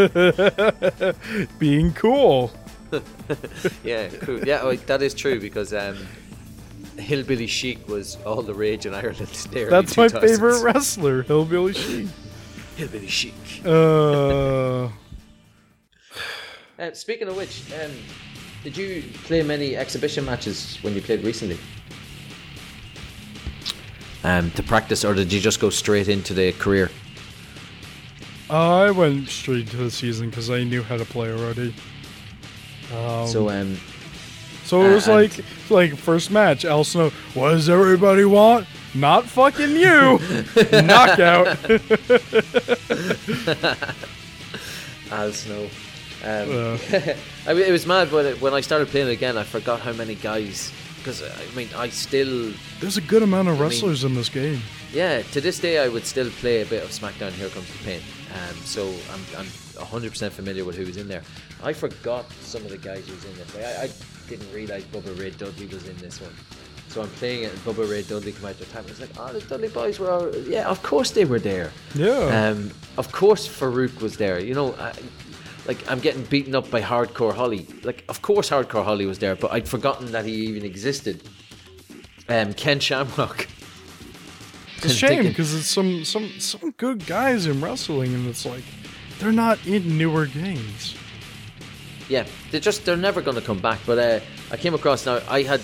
Being cool. (laughs) yeah, cool. Yeah, oh, that is true because um, Hillbilly Chic was all the rage in Ireland. (laughs) in the early That's my 2000s. favorite wrestler, Hillbilly Chic. Hillbilly Chic. Uh, (laughs) Uh, speaking of which, um, did you play many exhibition matches when you played recently? Um, to practice, or did you just go straight into the career? I went straight to the season because I knew how to play already. Um, so, um, So it was Uh, like like first match, Al Snow. What does everybody want? Not fucking you. (laughs) Knockout. (laughs) (laughs) Al Snow. Um, Uh, I mean, it was mad, but it, when I started playing again, I forgot how many guys. Because I mean, I still, there's a good amount of mean- wrestlers in this game. yeah, to this day, I would still play a bit of SmackDown. Here comes the pain. Um, so I'm, I'm 100% familiar with who was in there. I forgot some of the guys who was in this. Like, I, I didn't realize Bubba Ray Dudley was in this one. So I'm playing it, and Bubba Ray Dudley come out to attack. me. It's like, oh, the Dudley boys were, all, yeah, of course they were there. Yeah. Um, of course, Faarooq was there. You know, I, like I'm getting beaten up by Hardcore Holly. Like, of course, Hardcore Holly was there, but I'd forgotten that he even existed. Um, Ken Shamrock. it's a (laughs) shame because it's some some some good guys in wrestling, and it's like they're not in newer games. Yeah, they're just they're never going to come back. But uh, I came across now. I had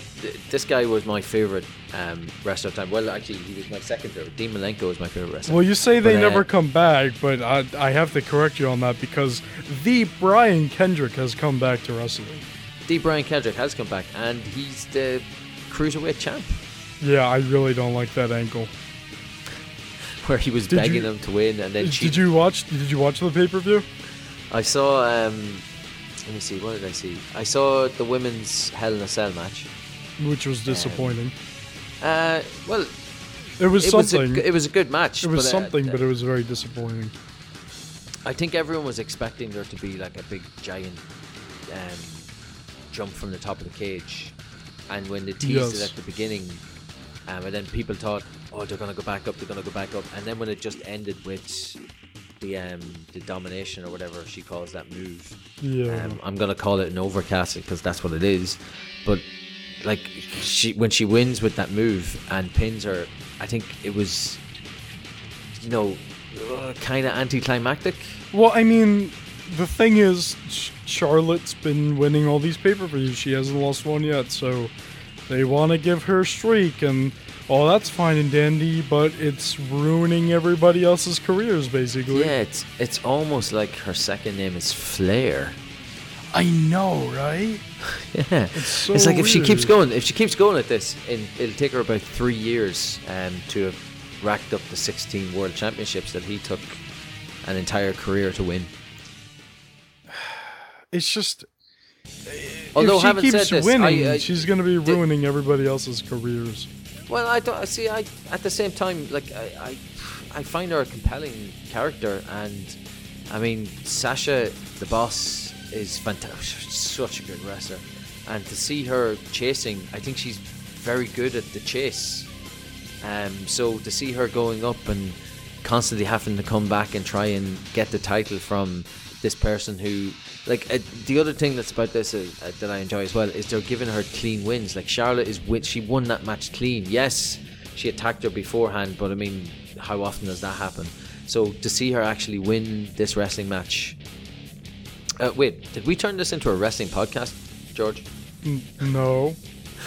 this guy was my favorite um, wrestler of time. Well, actually, he was my second favorite. Dean Malenko was my favorite wrestler. Well, you say they But, uh, never come back, but I, I have to correct you on that because the Brian Kendrick has come back to wrestling. The Brian Kendrick has come back, and he's the cruiserweight champ, Yeah, I really don't like that angle. (laughs) where he was Did begging you- them to win, and then Did cheat. you watch? Did you watch the pay per view? I saw. Um, let me see. What did I see? I saw the women's Hell in a Cell match. Which was disappointing. Uh, well, it was it was, a, something. it was a good match. it was but, uh, something, but it was very disappointing. I think everyone was expecting there to be like a big giant um, jump from the top of the cage, and when they teased Yes. it at the beginning, um, and then people thought, oh, they're gonna go back up, they're gonna go back up, and then when it just ended with the um, the domination or whatever she calls that move, Yeah. um, I'm gonna call it an overcast because that's what it is, but like she when she wins with that move and pins her, I think it was, you know, uh, kind of anticlimactic. Well, I mean, the thing is, Charlotte's been winning all these pay per views. She hasn't lost one yet, so they want to give her a streak, and oh, that's fine and dandy, but it's ruining everybody else's careers, basically. Yeah, it's it's almost like her second name is Flair. I know, right? (laughs) Yeah, It's so it's like if she keeps going, if she keeps going at this, in, it'll take her about three years um, to have racked up the 16 world championships that he took an entire career to win. (sighs) It's just. Although if she keeps this, winning, I, I, she's going to be ruining everybody else's careers. Well, I don't see. I at the same time, like I, I, I find her a compelling character, and I mean Sasha, the boss, is fantastic. Such a good wrestler, and to see her chasing, I think she's very good at the chase. Um, so to see her going up and constantly having to come back and try and get the title from this person who, like, uh, the other thing that's about this uh, uh, that I enjoy as well is they're giving her clean wins. Like Charlotte is win- she won that match clean. Yes, she attacked her beforehand, but I mean, how often does that happen? So to see her actually win this wrestling match. Uh, wait, did we turn this into a wrestling podcast, George? No.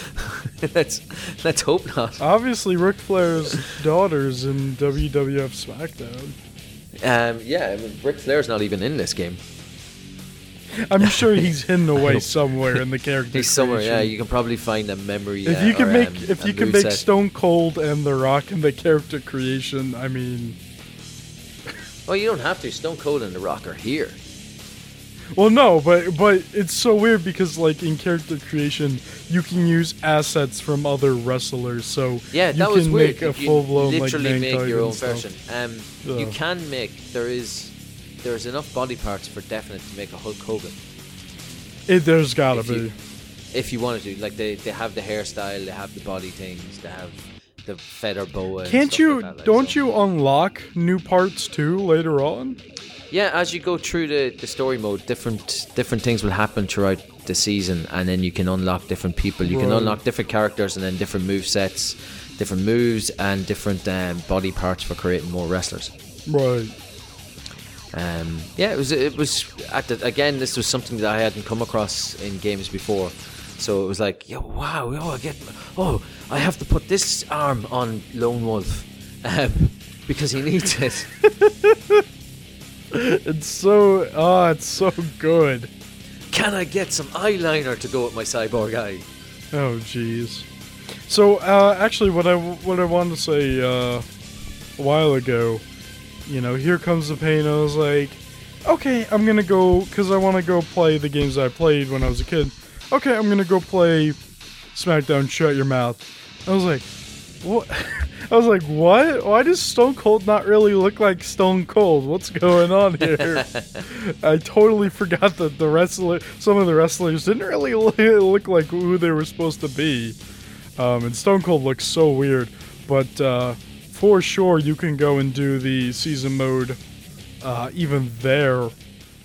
(laughs) let's let's hope not. Obviously, Ric Flair's (laughs) daughter's in WWF SmackDown. Um, yeah, I mean, Ric Flair's not even in this game. I'm (laughs) sure he's hidden away somewhere in the (laughs) character. He's somewhere. Yeah, you can probably find a memory. If uh, you can or, make um, if you can make. Stone Cold and The Rock in the character creation, I mean, well, you don't have to. Stone Cold and The Rock are here. Well, no, but but it's so weird because like in character creation, you can use assets from other wrestlers. So Yeah, you that can was weird. make a You full blown like literally make your own version. Um, you can make. There is. There's enough body parts for definite to make a Hulk Hogan It, there's gotta If be. you- if you wanted to. Like they, they have the hairstyle, they have the body things, they have the feather boa. Can't you? Like that, like, don't so- you unlock new parts too later on? Yeah, as you go through the, the story mode, different different things will happen throughout the season, and then you can unlock different people. You can Right. unlock different characters, and then different move sets, different moves, and different um, body parts for creating more wrestlers. Right. Um, yeah, it was it was at the, again. This was something that I hadn't come across in games before, so it was like, yo, wow, oh, I get, oh, I have to put this arm on Lone Wolf (laughs) um, because he needs it. (laughs) It's so ah, it's so good. Can I get some eyeliner to go with my cyborg eye? Oh jeez. So uh, actually, what I what I wanted to say uh, a while ago, you know, here comes the pain. I was like, okay, I'm gonna go because I want to go play the games I played when I was a kid. Okay, I'm gonna go play SmackDown. Shut your mouth. I was like, what? (laughs) I was like, what? Why does Stone Cold not really look like Stone Cold? What's going on here? (laughs) I totally forgot that the wrestler, some of the wrestlers didn't really (laughs) look like who they were supposed to be. Um, and Stone Cold looks so weird, but uh, for sure you can go and do the season mode uh, even there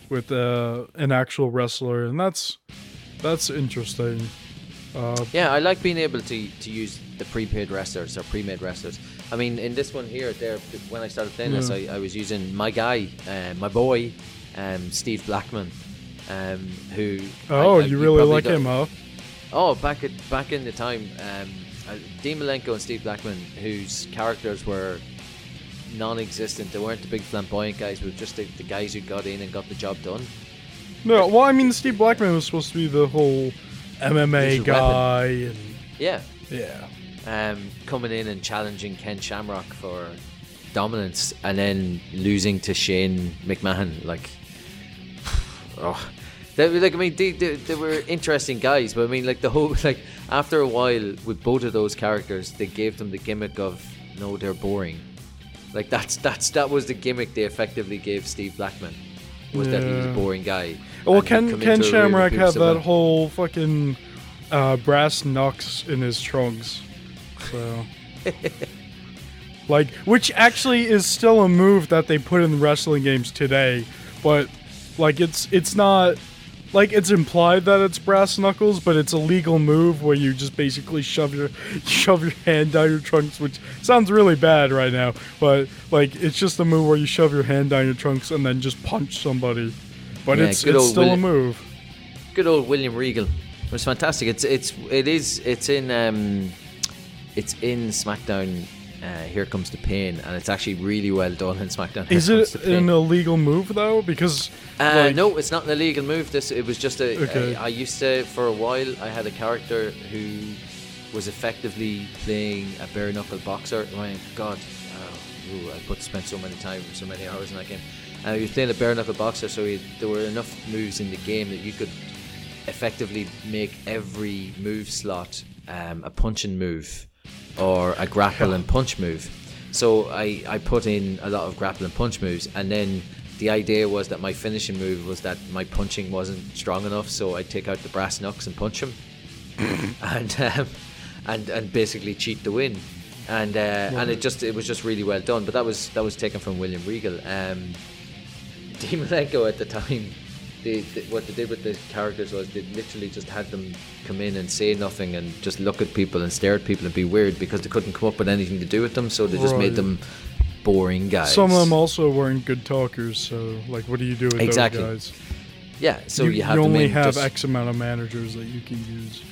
with uh, an actual wrestler, and that's that's interesting. Uh, Yeah, I like being able to to use the prepaid wrestlers or pre-made wrestlers. I mean, in this one here, there when I started playing this, I, I was using my guy, uh, my boy, um, Steve Blackman, um, who. oh, I- I- you really like him, huh? Oh, back at back in the time, um, uh, Dean Malenko and Steve Blackman, whose characters were non-existent. They weren't the big flamboyant guys, but just the, the guys who got in and got the job done. No, well, I mean, Steve Blackman was supposed to be the whole MMA guy, and Yeah, yeah. um, coming in and challenging Ken Shamrock for dominance, and then losing to Shane McMahon. Like, (sighs) oh, they, like I mean, they, they, they were interesting guys, but I mean, like the whole (laughs) like after a while with both of those characters, they gave them the gimmick of no, they're boring. Like that's that's that was the gimmick they effectively gave Steve Blackman. Was that he was a boring guy. Well, he'd Ken Ken into a room Shamrock had that whole fucking uh, brass knucks in his trunks, so (laughs) like, which actually is still a move that they put in wrestling games today, but like it's it's not like it's implied that it's brass knuckles, but it's a legal move where you just basically shove your (laughs) shove your hand down your trunks, which sounds really bad right now, but like it's just a move where you shove your hand down your trunks and then just punch somebody. But Yeah, it's it's still a move. good old William Regal. It was fantastic. It's it's it is it's in um it's in SmackDown. Uh, Here comes the pain, and it's actually really well done in SmackDown. Here Is it an illegal move though? Because Uh, like- no, it's not an illegal move. This it was just a. Okay. I- I used to for a while. I had a character who was effectively playing a bare knuckle boxer. My God, oh, ooh, I put spent so many time, so many hours in that game. Uh, he was playing a bare knuckle boxer, so he, there were enough moves in the game that you could effectively make every move slot um, a punching move or a grapple and punch move. So I, I put in a lot of grapple and punch moves, and then the idea was that my finishing move was that my punching wasn't strong enough, so I'd take out the brass knucks and punch him, (laughs) and um, and and basically cheat the win. And uh, and it just it was just really well done. But that was that was taken from William Regal. Um, (laughs) Dean Malenko at the time, they, they, what they did with the characters was they literally just had them come in and say nothing and just look at people and stare at people and be weird because they couldn't come up with anything to do with them, so they just Right. made them boring guys. some of them also weren't good talkers. So like, what do you do with Exactly. those guys? yeah, so you, have them only have X amount of managers that you can use.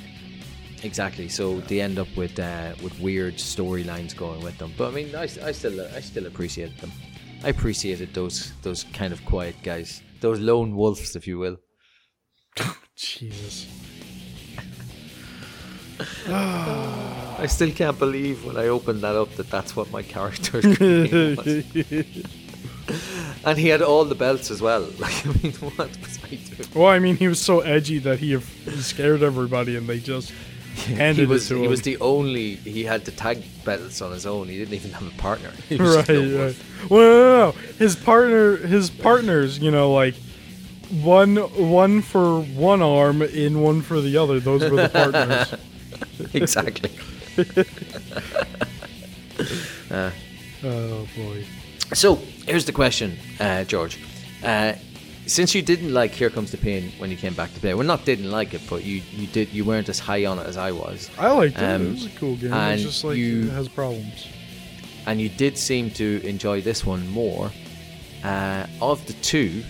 Exactly. So they end up with uh, with weird storylines going with them. But I mean, I, I still I still appreciate them. I appreciated those those kind of quiet guys, those lone wolves, if you will. Jesus. I still can't believe when I opened that up that that's what my character's name was. (laughs) And he had all the belts as well. (laughs) Like, I mean, what was I doing? Well, I mean, he was so edgy that he, he scared everybody, and they just (laughs) handed he was he was the only he had the tag belts on his own. He didn't even have a partner. (laughs) Right, right. Well, no, no, no. His partner, his partners, you know, like one, one for one arm and one for the other. Those were the (laughs) partners. exactly. oh boy. So here's the question, uh, George. Uh, since you didn't like Here Comes the Pain when you came back to play, well, not didn't like it, but you, you did you weren't as high on it as I was, I liked it. Um, it was a cool game. and It's just like you- it has problems. and you did seem to enjoy this one more. Uh, of the two,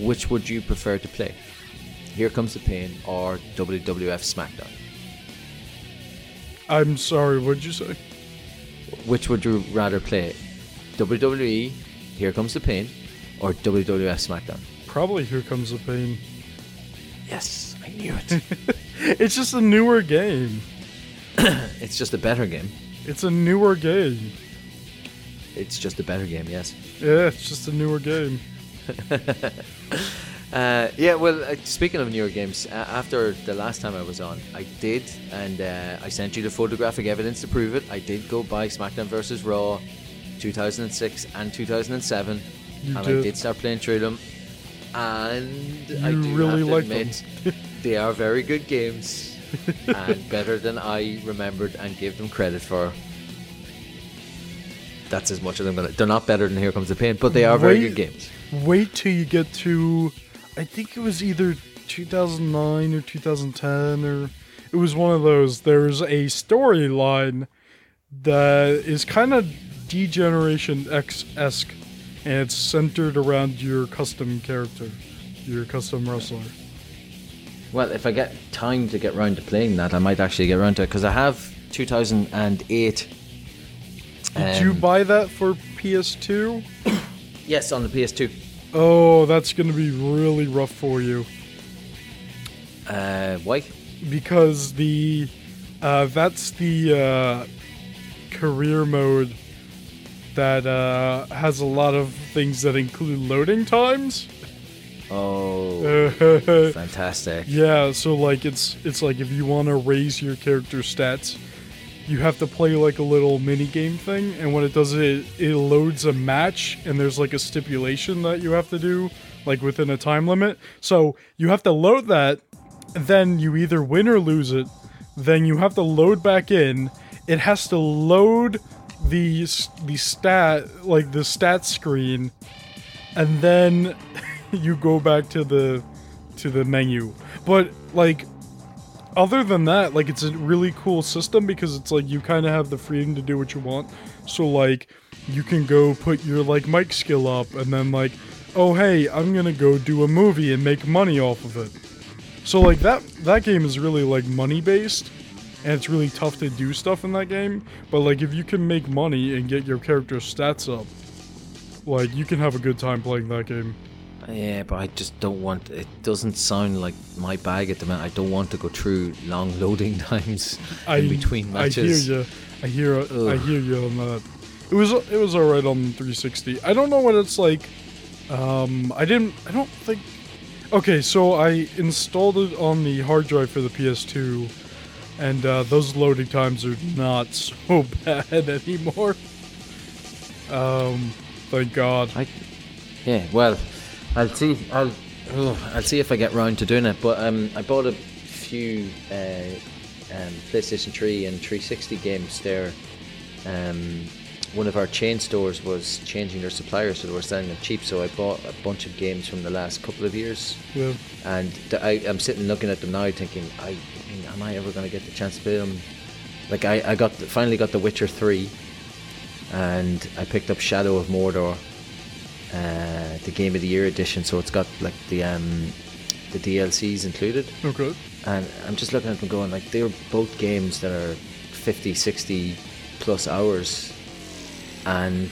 which would you prefer to play? Here Comes the Pain or WWF SmackDown? I'm sorry. What'd you say? Which would you rather play? WWE, Here Comes the Pain, or WWF SmackDown? Probably Here Comes the Pain. Yes, I knew it. (laughs) It's just a newer game. (coughs) it's just a better game. It's a newer game. It's just a better game, yes. Yeah, it's just a newer game. (laughs) Uh, yeah, well, uh, speaking of newer games, uh, after the last time I was on, I did, and uh, I sent you the photographic evidence to prove it. I did go buy SmackDown vs. Raw 2006 and 2007, You and did. I did start playing through them. And I do really have to like them. admit, (laughs) they are very good games (laughs) and better than I remembered and gave them credit for. That's as much as I'm gonna. They're not better than Here Comes the Pain, but they are very Wait- good games. Wait till you get to, I think it was either 2009 or 2010 or it was one of those. There's a storyline that is kind of D-Generation X esque, and it's centered around your custom character, your custom wrestler. Well, if I get time to get round to playing that, I might actually get round to it because I have 2008. Did you um, buy that for PS2? (coughs) Yes, on the PS2. Oh, that's gonna be really rough for you. Uh, why? because the uh, that's the uh, career mode that uh, has a lot of things that include loading times. Oh, (laughs) fantastic! yeah, so like it's it's like if you want to raise your character stats, you have to play like a little mini game thing, and when it does it, it loads a match, and there's like a stipulation that you have to do like within a time limit. So you have to load that, then you either win or lose it. Then you have to load back in. It has to load the the stat like the stat screen, and then (laughs) you go back to the to the menu. But like other than that, like it's a really cool system because it's like you kind of have the freedom to do what you want. So like you can go put your like mic skill up and then like oh hey, I'm going to go do a movie and make money off of it. So like that that game is really like money based and it's really tough to do stuff in that game, but like if you can make money and get your character stats up, like you can have a good time playing that game. Yeah, but I just don't want. It doesn't sound like my bag at the moment. I don't want to go through long (laughs) loading times I, in between matches. I hear you. I hear. I hear you on that. It was. It was alright on 360. I don't know what it's like. Um, I didn't. I don't think. Okay, so I installed it on the hard drive for the PS2, and uh, those loading times are not so (laughs) bad anymore. Um, thank God. I, yeah, well, I'll see. I'll, ugh, I'll see if I get round to doing it. But um, I bought a few uh, um, PlayStation 3 and 360 games there. Um, one of our chain stores was changing their suppliers, so they were selling them cheap. So I bought a bunch of games from the last couple of years, Yeah. and th- I, I'm sitting looking at them now, thinking, I, I mean, am I ever going to get the chance to play them? Like I, I got the, finally got The Witcher 3, and I picked up Shadow of Mordor, uh, the Game of the Year edition. So it's got like the um, the DLCs included, Okay. and I'm just looking at them going like they're both games that are 50, 60 plus hours, and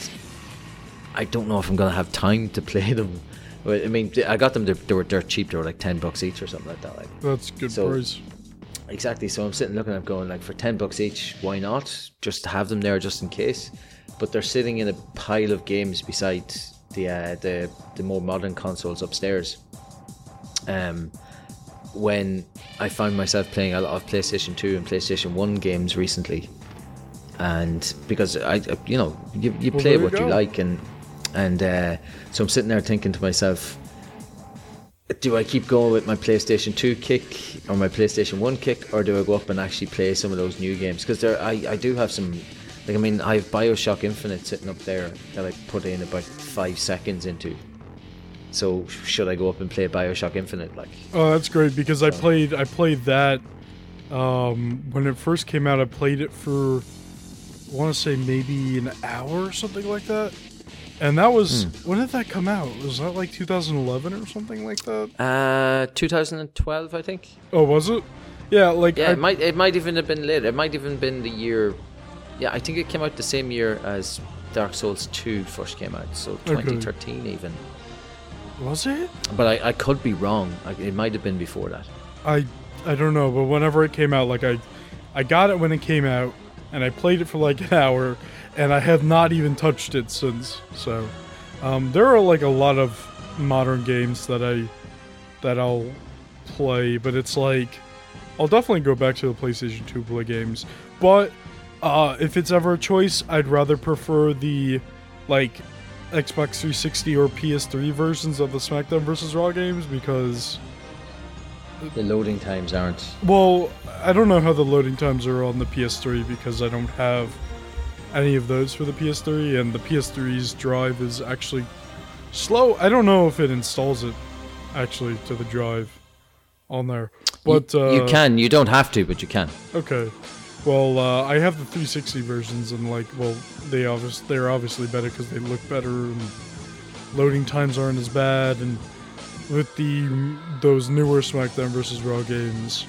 I don't know if I'm gonna have time to play them. I mean, I got them. They were dirt cheap. They were like ten bucks each or something like that. Like That's good So- price. exactly. So I'm sitting looking at going like for ten bucks each. Why not? Just to have them there just in case. But they're sitting in a pile of games beside the uh, the the more modern consoles upstairs. Um, when I found myself playing a lot of PlayStation 2 and PlayStation 1 games recently, and because I, you know, you, you Well, play there you what you like, and and uh, so I'm sitting there thinking to myself, do I keep going with my PlayStation 2 kick or my PlayStation 1 kick, or do I go up and actually play some of those new games? Because there, I, I do have some, like I mean, I have Bioshock Infinite sitting up there that I put in about five seconds into. So should I go up and play Bioshock Infinite? Like, Oh, that's great because I played I played that um, when it first came out. I played it for want to say maybe an hour or something like that. And that was Hmm. when did that come out? Was that like 2011 or something like that? uh, 2012, I think. Oh, was it? Yeah, like Yeah, I, it might it might even have been later. It might even been the year. Yeah, I think it came out the same year as Dark Souls 2 first came out, so Okay. 2013 even. was it? But I, I could be wrong. I, it might have been before that. I I don't know, but whenever it came out, like I I got it when it came out, and I played it for like an hour, and I have not even touched it since. So um, there are like a lot of modern games that I that I'll play, but it's like I'll definitely go back to the PlayStation 2 play games. But uh, if it's ever a choice, I'd rather prefer the like Xbox 360 or PS3 versions of the SmackDown vs. Raw games because The loading times aren't. well, I don't know how the loading times are on the PS3 because I don't have any of those for the PS3, and the PS3's drive is actually slow. I don't know if it installs it actually to the drive on there, but you, uh, you can. You don't have to, but you can. Okay. Well, uh, I have the 360 versions, and like, well, they obvious they're obviously better because they look better, and loading times aren't as bad, and with the those newer SmackDown versus Raw games,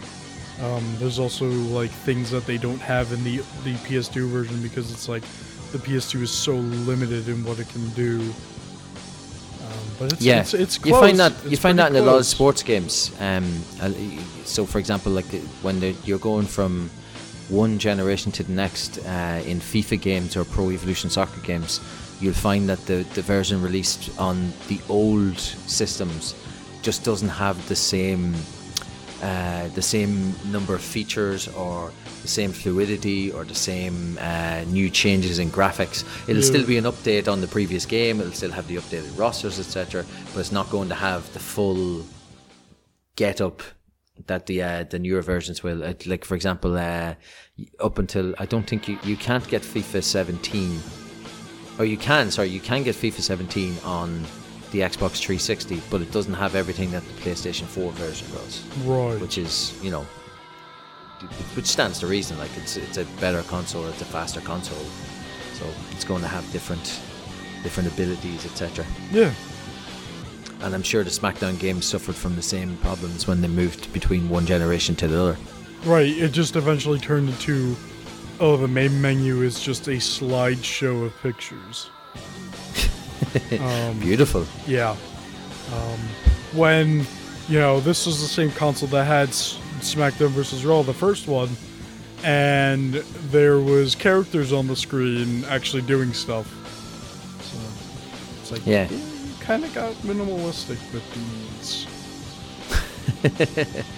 um, there's also like things that they don't have in the the PS2 version because it's like the PS2 is so limited in what it can do. Um, but it's, Yeah, it's, it's you find close. that you find that in a lot of sports games. Um, uh, so for example, like when you're going from one generation to the next uh, in FIFA games or Pro Evolution Soccer games, you'll find that the the version released on the old systems just doesn't have the same uh, the same number of features or the same fluidity or the same uh, new changes in graphics. It'll Yeah. still be an update on the previous game. It'll still have the updated rosters, etc. But it's not going to have the full get up that the uh, the newer versions will. Like for example, uh, up until I don't think you you can't get FIFA 17, or you can. Sorry, you can get FIFA 17 on the Xbox 360, but it doesn't have everything that the PlayStation 4 version does right. which is you know which stands to reason like it's it's a better console it's a faster console so it's going to have different different abilities etc yeah. and i'm sure the smackdown games suffered from the same problems when they moved between one generation to the other Right, it just eventually turned into oh, the main menu is just a slideshow of pictures. Um, beautiful yeah. Um, when, you know, this was the same console that had S- SmackDown vs. Raw, the first one, and there was characters on the screen actually doing stuff. So, it's like, Yeah. kind of got minimalistic with these. (laughs)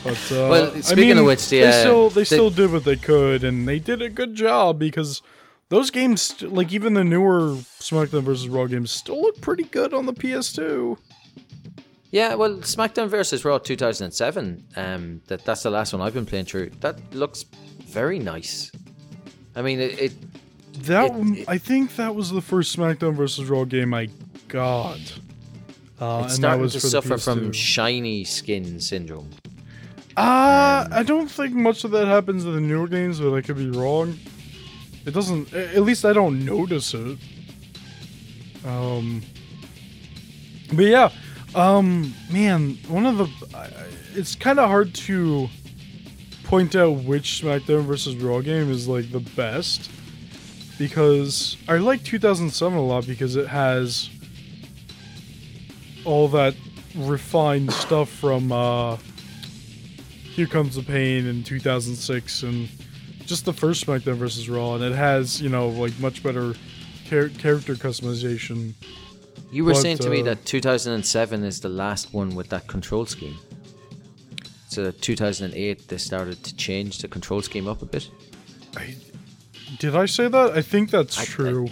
but uh, Well, I speaking of mean, which, the, they still they the- still did what they could, and they did a good job because those games, like even the newer SmackDown vs. Raw games, still look pretty good on the PS2. yeah well smackdown versus raw 2007 um that that's the last one i've been playing through that looks very nice i mean it, it That It- one- it- I think that was the first SmackDown vs. Raw game I got. Uh, it's starting was to suffer from shiny skin syndrome Uh, I don't think much of that happens in the newer games, but I could be wrong. It doesn't. At least I don't notice it. Um. But yeah, um, man, one of the. It's kind of hard to point out which SmackDown versus Raw game is like the best because I like 2007 a lot because it has all that refined stuff from uh, Here Comes the Pain in 2006 and just the first SmackDown versus Raw, and it has you know like much better char- character customization. You were But, saying to me uh, that 2007 is the last one with that control scheme. So 2008 they started to change the control scheme up a bit. Did I say that? I think that's I- I- true.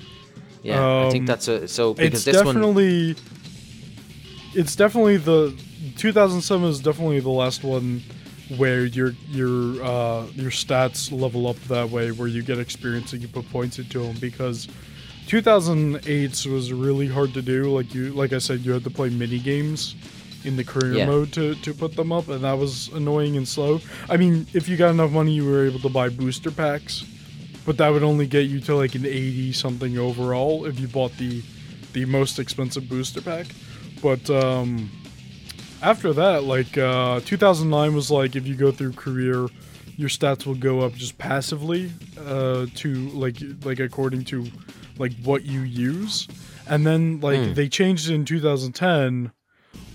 Yeah, I think Um, that's a so because it's this one definitely it's definitely the 2007 is definitely the last one where your your uh, your stats level up that way where you get experience and you put points into them because 2008 was really hard to do. Like you like I said you had to play mini games in the career Yeah. mode to, to put them up and that was annoying and slow. I mean if you got enough money you were able to buy booster packs but that would only get you to like an 80 something overall if you bought the the most expensive booster pack. But um after that like uh 2009 was like if you go through career your stats will go up just passively uh to like like according to like what you use and then like Hmm. they changed it in 2010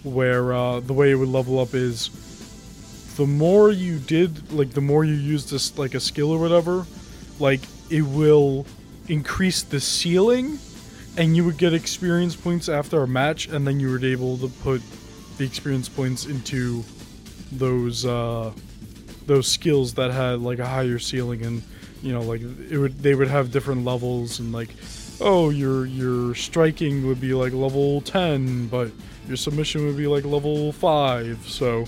where uh the way it would level up is the more you did like the more you use this like a skill or whatever like it will increase the ceiling and you would get experience points after a match and then you were able to put the experience points into those uh those skills that had like a higher ceiling and you know like it would they would have different levels and like oh your your striking would be like level 10 but your submission would be like level 5 so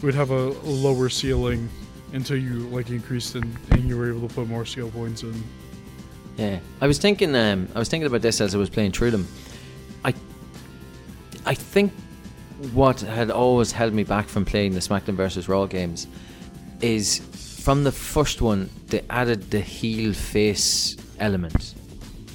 would have a lower ceiling until you like increased and, and you were able to put more skill points in. Yeah, I was thinking. Um, I was thinking about this as I was playing through them. I, I think what had always held me back from playing the SmackDown versus Raw games is from the first one they added the heel face element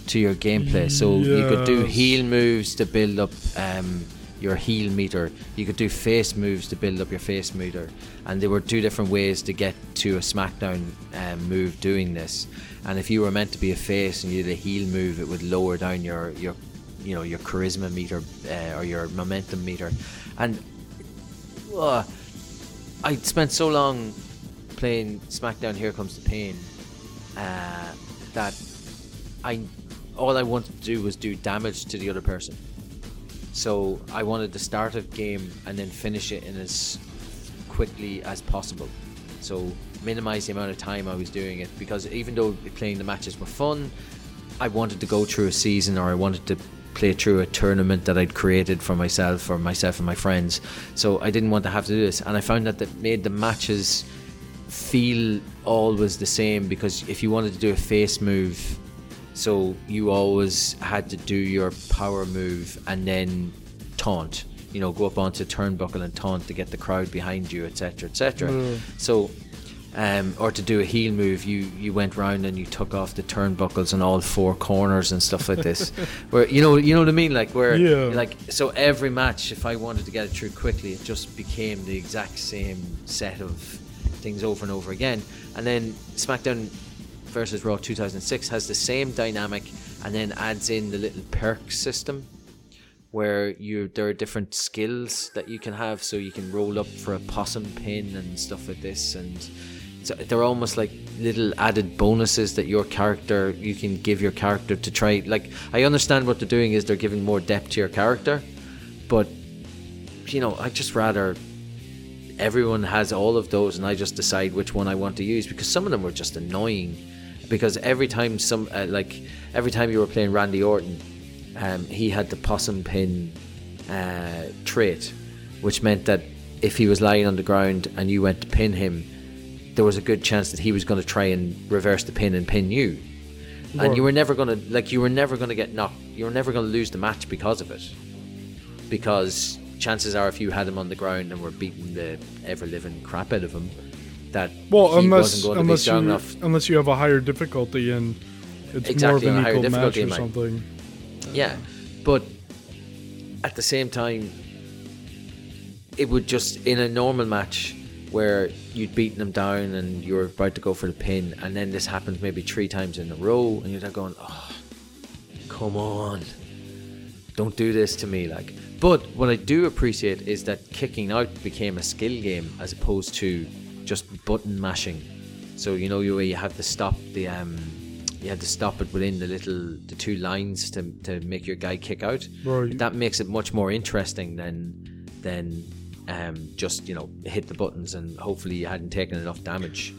to your gameplay, so you could do heel moves to build up um, your heel meter. You could do face moves to build up your face meter, and there were two different ways to get to a SmackDown um, move doing this. And if you were meant to be a face and you did a heel move, it would lower down your your you know your charisma meter uh, or your momentum meter. And uh, I spent so long playing SmackDown Here Comes the Pain uh, that I all I wanted to do was do damage to the other person. So I wanted to start a game and then finish it in as quickly as possible. So minimize the amount of time I was doing it because even though playing the matches were fun, I wanted to go through a season or I wanted to play through a tournament that I'd created for myself or myself and my friends. So I didn't want to have to do this, and I found that that made the matches feel always the same because if you wanted to do a face move, so you always had to do your power move and then taunt. You know, go up onto turnbuckle and taunt to get the crowd behind you, etc., etc. Mm. So, um, or to do a heel move, you you went round and you took off the turnbuckles on all four corners and stuff like this. (laughs) where you know, you know what I mean, like where, Yeah. like so every match, if I wanted to get it through quickly, it just became the exact same set of things over and over again. And then SmackDown versus Raw 2006 has the same dynamic, and then adds in the little perk system where you there are different skills that you can have so you can roll up for a possum pin and stuff like this and so they're almost like little added bonuses that your character you can give your character to try like I understand what they're doing is they're giving more depth to your character but you know I just rather everyone has all of those and I just decide which one I want to use because some of them were just annoying. Because every time some uh, like every time you were playing Randy Orton um, he had the possum pin uh, trait which meant that if he was lying on the ground and you went to pin him there was a good chance that he was going to try and reverse the pin and pin you and you were never going to like you were never going to get knocked you were never going to lose the match because of it because chances are if you had him on the ground and were beating the ever living crap out of him that Well, he unless wasn't going to be unless strong you enough unless you have a higher difficulty and it's Exactly, more of an equal match or might. something. Yeah, but at the same time, it would just in a normal match where you'd beaten them down and you were about to go for the pin, and then this happens maybe three times in a row, and you're there going, "Oh, come on, don't do this to me!" Like But what I do appreciate is that kicking out became a skill game as opposed to just button mashing. So you know you you have to stop the um, you had to stop it within the little the two lines to, to make your guy kick out. Right. That makes it much more interesting than than um, just you know hit the buttons and hopefully you hadn't taken enough damage.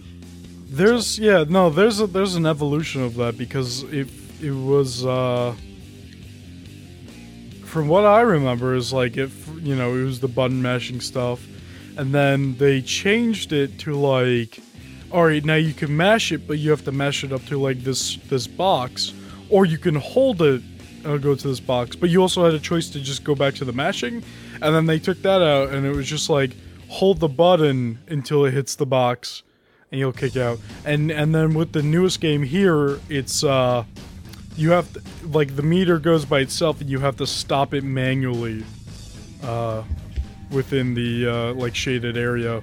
There's yeah no there's a, there's an evolution of that because it it was uh from what I remember is like if you know it was the button mashing stuff and then they changed it to like all right now you can mash it but you have to mash it up to like this this box or you can hold it and it'll go to this box but you also had a choice to just go back to the mashing and then they took that out and it was just like hold the button until it hits the box and you'll kick out. And and then with the newest game here, it's uh you have to, like the meter goes by itself and you have to stop it manually uh within the uh like shaded area.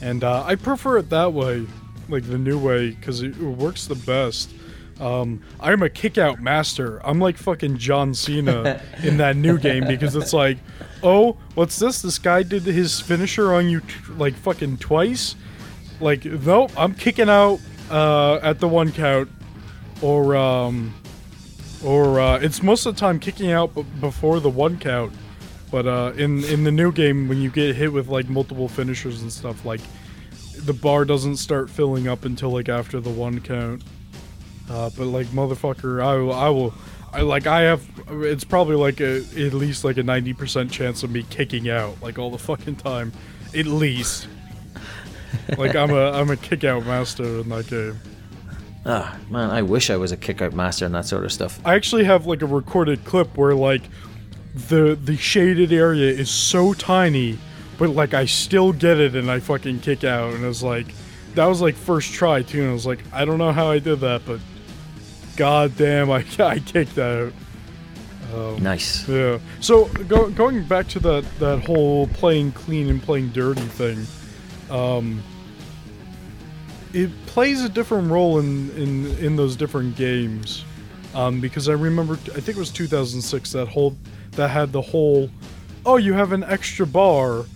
And uh I prefer it that way, like the new way it, it works the best. Um, I'm a kick out master. I'm like fucking John Cena in that new game because it's like, oh, what's this? This guy did his finisher on you t- like fucking twice like nope i'm kicking out uh at the one count or um or uh it's most of the time kicking out b- before the one count but uh in in the new game when you get hit with like multiple finishers and stuff like the bar doesn't start filling up until like after the one count uh but like motherfucker i will i will I like I have it's probably like a at least like a 90% chance of me kicking out like all the fucking time at least like I'm a I'm a kick out master in that game. Ah, man, I wish I was a kick out master and that sort of stuff. I actually have like a recorded clip where like the the shaded area is so tiny, but like I still get it and I fucking kick out and it's like that was like first try too and I was like I don't know how I did that but god damn I (laughs) I kicked that out. Um, Nice. Yeah. So go, going back to that that whole playing clean and playing dirty thing, um, it plays a different role in in in those different games. Um, because I remember, I think it was 2006 that whole that had the whole, oh, you have an extra bar,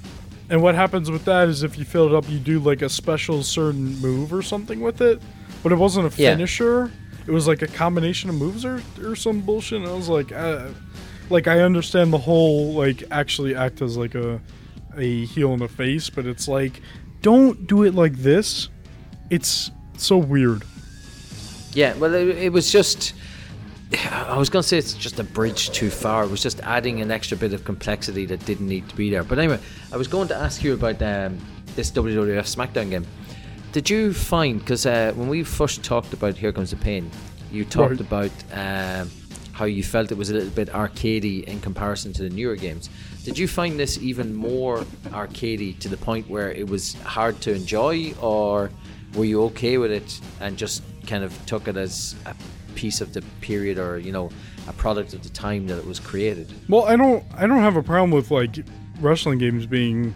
and what happens with that is if you fill it up, you do like a special certain move or something with it, but it wasn't a Yeah. finisher. It was like a combination of moves or or some bullshit. And I was like, uh, like I understand the whole like actually act as like a a heel in the face, but it's like don't do it like this. It's so weird. Yeah, well, it, it was just. I was going to say it's just a bridge too far. It was just adding an extra bit of complexity that didn't need to be there. But anyway, I was going to ask you about um, this WWF SmackDown game. Did you find, because uh, when we first talked about Here Comes the Pain, you talked Right. about um, how you felt it was a little bit arcadey in comparison to the newer games. Did you find this even more arcadey to the point where it was hard to enjoy, or were you okay with it and just kind of took it as a piece of the period or you know a product of the time that it was created? Well, I don't I don't have a problem with like wrestling games being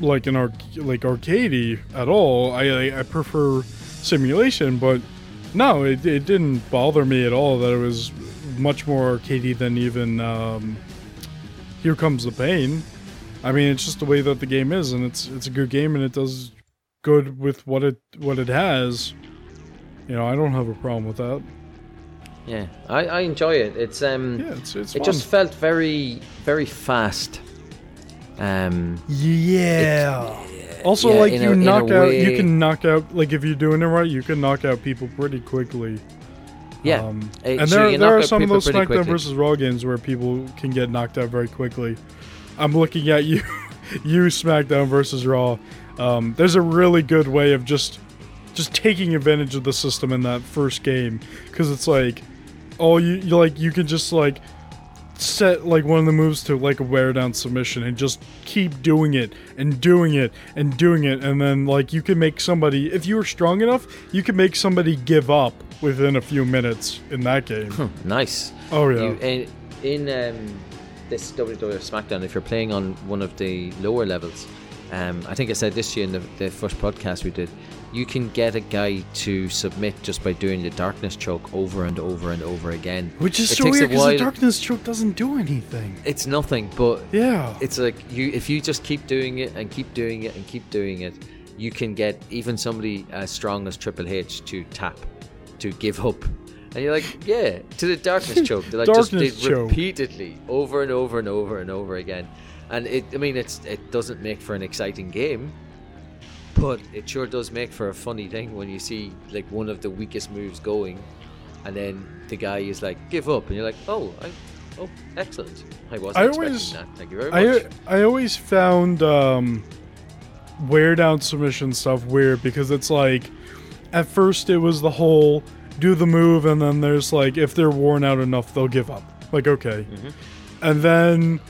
like an arc like arcadey at all. I I, I prefer simulation, but no, it, it didn't bother me at all that it was much more arcadey than even um, Here Comes the Pain. I mean, it's just the way that the game is, and it's it's a good game, and it does good with what it what it has. You know, I don't have a problem with that. Yeah, I, I enjoy it. It's um, Yeah, it's it's it fun. just felt very very fast. Um, Yeah. Also, yeah, like you a- knock out, you can knock out. Like if you're doing it right, you can knock out people pretty quickly. yeah, Um, Uh, and so there, you there are some of those SmackDown versus Raw games where people can get knocked out very quickly. I'm looking at you, (laughs) you SmackDown versus Raw. Um, there's a really good way of just, just taking advantage of the system in that first game because it's like, oh, you, you like you can just like set like one of the moves to like a wear down submission and just keep doing it and doing it and doing it and then like you can make somebody if you were strong enough you can make somebody give up within a few minutes in that game nice. oh yeah You, in in um, this WWF SmackDown, if you're playing on one of the lower levels, Um, I think I said this year in the, the first podcast we did. You can get a guy to submit just by doing the darkness choke over and over and over again. Which is It so weird because the darkness choke doesn't do anything. It's nothing, but Yeah. it's like you if you just keep doing it and keep doing it and keep doing it, you can get even somebody as strong as Triple H to tap, to give up. And you're like, yeah, to the darkness choke. They like just Darkness did choke. repeatedly over and over and over and over again. And it I mean it's it doesn't make for an exciting game. But it sure does make for a funny thing when you see like one of the weakest moves going and then the guy is like, give up and you're like, Oh, I oh excellent. I wasn't I expecting always- that. Thank you very much. I I always found um, wear down submission stuff weird because it's like at first it was the whole do the move and then there's like if they're worn out enough they'll give up. Like okay, Mm-hmm. and then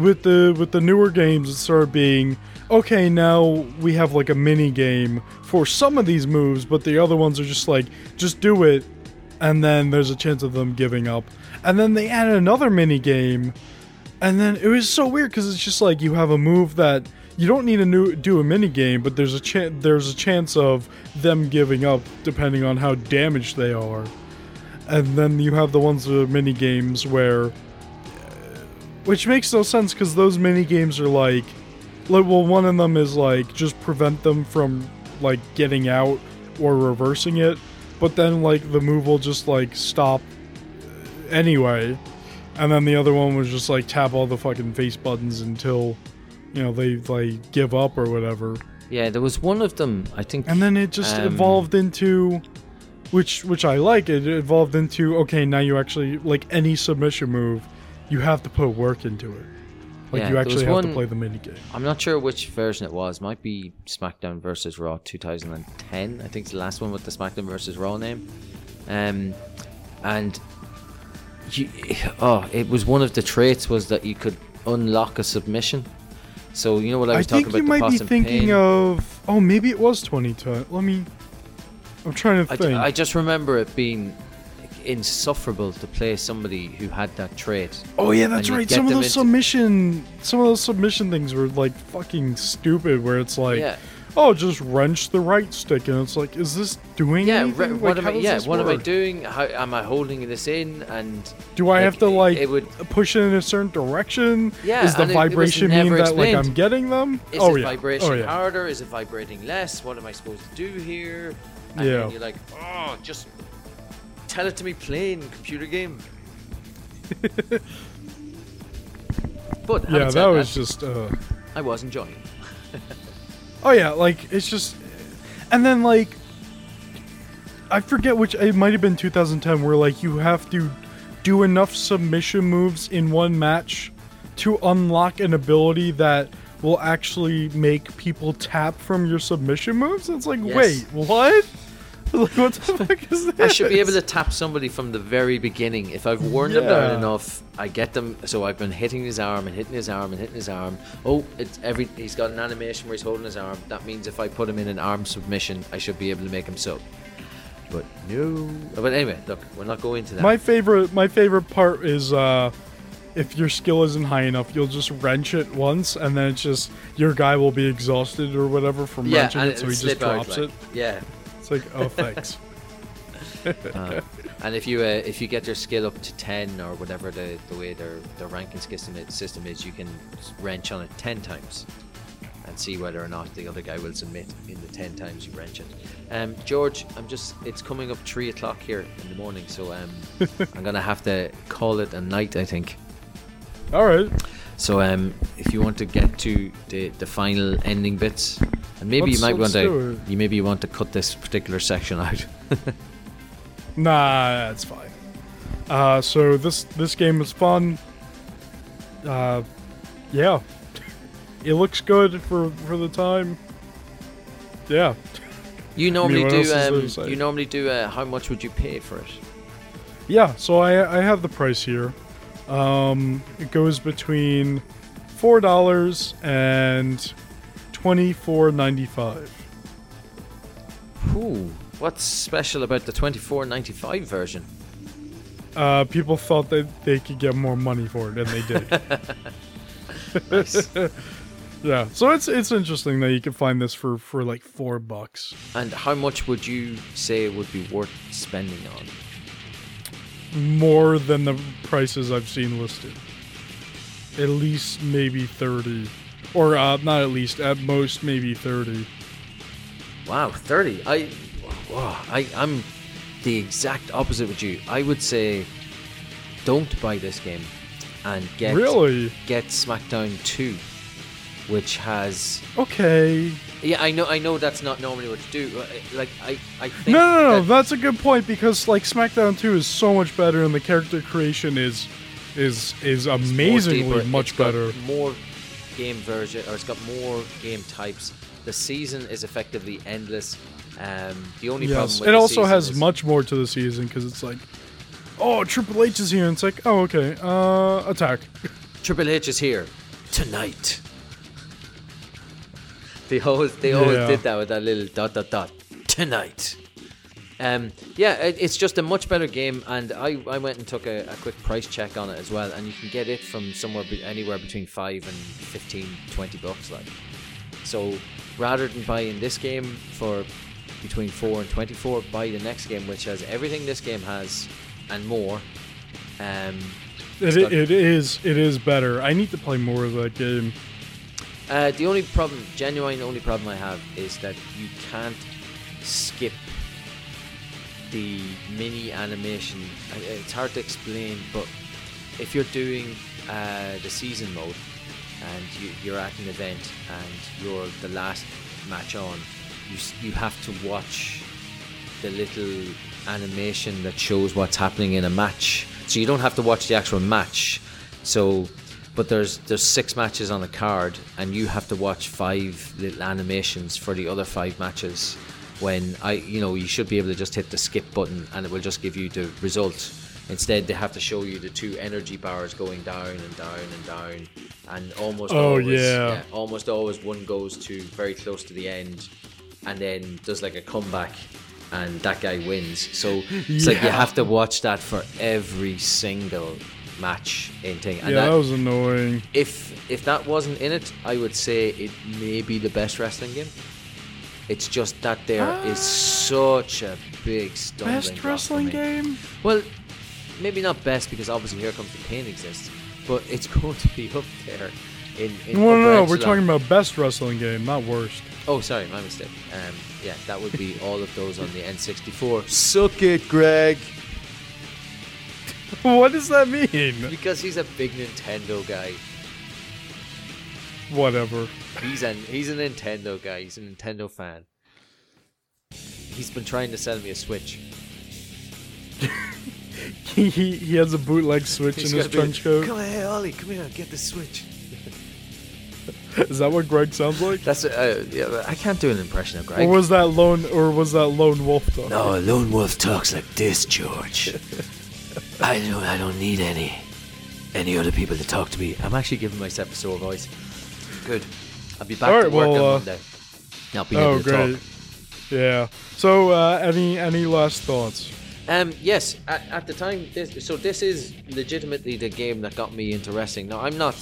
with the with the newer games it started being okay now we have like a mini game for some of these moves but the other ones are just like just do it and then there's a chance of them giving up and then they added another mini game and then it was so weird because it's just like you have a move that you don't need to do a mini game, but there's a chance there's a chance of them giving up depending on how damaged they are. And then you have the ones are mini games where, which makes no sense because those mini games are like, like well one of them is like just prevent them from like getting out or reversing it, but then like the move will just like stop anyway. And then the other one was just like tap all the fucking face buttons until, you know, they like give up or whatever. Yeah, there was one of them. I think. And then it just Um, evolved into, which which I like. It evolved into okay, now you actually like any submission move, you have to put work into it. Like Yeah, you actually have one- to play the mini game. I'm not sure which version it was. Might be SmackDown versus Raw 2010. I think it's the last one with the SmackDown versus Raw name. Um, and you, oh, it was one of the traits was that you could unlock a submission. So you know what I I, was think talking about. you might be thinking pain? of. Oh, maybe it was 2010. Let me. I'm trying to think. I just remember it being insufferable to play somebody who had that trait. Oh yeah, that's right. Some of those into- submission, some of those submission things were like fucking stupid. Where it's like, Yeah. oh, just wrench the right stick, and it's like, is this doing Yeah, anything? re- Like, what am I? Yeah, what am I doing? How am I holding this in? And Do I have to like It would. push it in a certain direction? Yeah, Is the and it- it vibration mean that like. I'm getting them? Is oh it yeah. vibration oh yeah. harder? Is it vibrating less? What am I supposed to do here? And Yeah. then you're like, oh, just tell it to me plain, computer game. (laughs) but Yeah, that was just. uh I was enjoying. (laughs) Oh yeah, like it's just, and then like, I forget which it might have been 2010 where like you have to do enough submission moves in one match to unlock an ability that will actually make people tap from your submission moves. It's like, Yes. wait, what? (laughs) Like, what the fuck is this? I should be able to tap somebody from the very beginning. If I've worn them down Yeah. enough, I get them. So I've been hitting his arm and hitting his arm and hitting his arm. Oh, it's every. He's got an animation where he's holding his arm. That means if I put him in an arm submission, I should be able to make him sub. But no. But anyway, look, we're not going to that. My favorite, my favorite part is uh, if your skill isn't high enough, you'll just wrench it once, and then it's just your guy will be exhausted or whatever from yeah, wrenching and it, so he just slip out, drops like- it. Yeah. It's like, oh, thanks. (laughs) Uh, and if you uh, if you get your skill up to ten or whatever the, the way their their ranking system is, system is, you can wrench on it ten times and see whether or not the other guy will submit in the ten times you wrench it. Um, George, I'm just it's coming up three o'clock here in the morning, so um, (laughs) I'm gonna have to call it a night. I think. All right. So um, if you want to get to the, the final ending bits, and maybe Let's- you might want to you maybe you want to cut this particular section out. (laughs) Nah, that's fine. Uh, so this this game is fun. Uh, yeah, (laughs) it looks good for for the time. Yeah. You (laughs) normally do. is there to Um, you normally do. Uh, how much would you pay for it? Yeah, so I I have the price here. Um, it goes between four dollars and twenty four ninety five. Ooh, what's special about the twenty four ninety five version? Uh, people thought that they could get more money for it, and they did. (laughs) (laughs) Yeah, so it's it's interesting that you can find this for for like four bucks. And how much would you say it would be worth spending on? More than the prices I've seen listed. At least maybe thirty, or uh, not at least, at most maybe thirty. Wow, 30. I, wow, I, I'm the exact opposite with you. I would say don't buy this game and get Really? get SmackDown 2, which has Okay. yeah, I know I know that's not normally what you do. uh, Like I I think No, no, no. that- That's a good point because like SmackDown 2 is so much better, and the character creation is is is amazingly deeper, much better. More game version, or it's got more game types. The season is effectively endless. Um, the only problem Yes, with it also has is- much more to the season because it's like, oh, Triple H is here, and it's like, oh, okay, uh, attack. Triple H is here tonight. They always they always Yeah. did that with that little dot dot dot tonight. Um, yeah, it, it's just a much better game, and I, I went and took a, a quick price check on it as well, and you can get it from somewhere be, anywhere between five and 15, 20 bucks. Like, so rather than buying this game for between four and twenty four, buy the next game, which has everything this game has and more. Um, It, it is it is better. I need to play more of that game. Uh, the only problem, genuine only problem I have is that you can't skip the mini animation. It's hard to explain, but if you're doing uh, the season mode and you, you're at an event and you're the last match on, you you have to watch the little animation that shows what's happening in a match. So you don't have to watch the actual match. So, but there's there's six matches on a card, and you have to watch five little animations for the other five matches. When I, you know, you should be able to just hit the skip button, and it will just give you the result. Instead, they have to show you the two energy bars going down and down and down, and almost Oh, always, yeah. almost always one goes to very close to the end, and then does like a comeback and that guy wins. So it's like you have to watch that for every single match in thing. And yeah, that, that was annoying. if if that wasn't in it, I would say it may be the best wrestling game. It's just that there is such a big stumbling Best block for wrestling me. game? Well, maybe not best because obviously Here Comes the Pain exists, but it's (laughs) going to be up there. In, in No, no, no. We're talking about best wrestling game, not worst. Oh, sorry, my mistake. Um, yeah, that would be all of those on the N64. Suck it, Greg. (laughs) what does that mean? Because he's a big Nintendo guy. Whatever. He's a he's a Nintendo guy. He's a Nintendo fan. He's been trying to sell me a Switch. (laughs) He, he, he has a bootleg switch He's in his trench coat. Come here, Ollie. Come here. Get the Switch. (laughs) Is that what Greg sounds like? That's uh, yeah, I can't do an impression of Greg. Or was that lone? Or was that lone wolf talk? No, lone wolf talks like this, George. I don't. I don't need any any other people to talk to me. I'm actually giving myself a sore voice. Good. I'll be back All to work well, on uh, Monday. Not being Oh, able to great. talk. Yeah. So, uh, any any last thoughts? Um, yes, at, at the time, this, so this is legitimately the game that got me into wrestling. Now, I'm not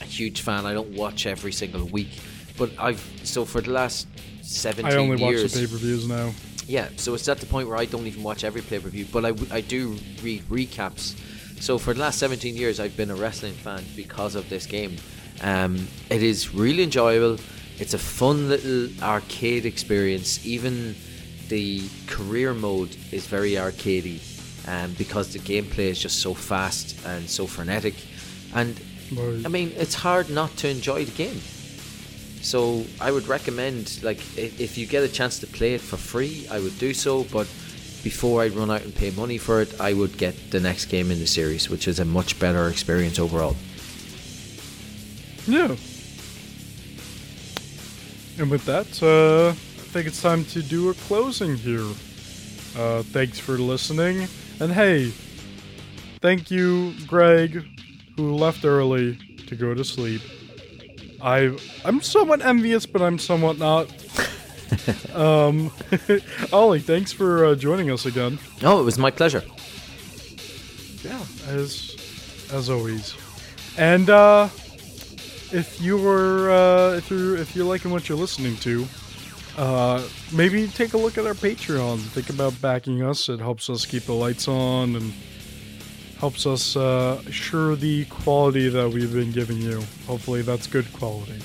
a huge fan. I don't watch every single week, but I've so for the last 17 I only watch the pay per views now. Yeah, so it's at the point where I don't even watch every pay per view, but I, w- I do read recaps. So for the last 17 years, I've been a wrestling fan because of this game. Um, it is really enjoyable. It's a fun little arcade experience. Even the career mode is very arcadey um, because the gameplay is just so fast and so frenetic. And Right. I mean, it's hard not to enjoy the game. So I would recommend, like, if you get a chance to play it for free, I would do so. But before I run out and pay money for it, I would get the next game in the series, which is a much better experience overall. Yeah. And with that, uh, I think it's time to do a closing here. Uh, thanks for listening. And hey, thank you, Greg, who left early to go to sleep. I I'm somewhat envious, but I'm somewhat not. (laughs) um, (laughs) Ollie, thanks for uh, joining us again. Oh, it was my pleasure. Yeah, as as always. And uh if you're uh, if you're if you're liking what you're listening to, uh, maybe take a look at our Patreon. Think about backing us. It helps us keep the lights on and helps us uh, assure the quality that we've been giving you. Hopefully, that's good quality.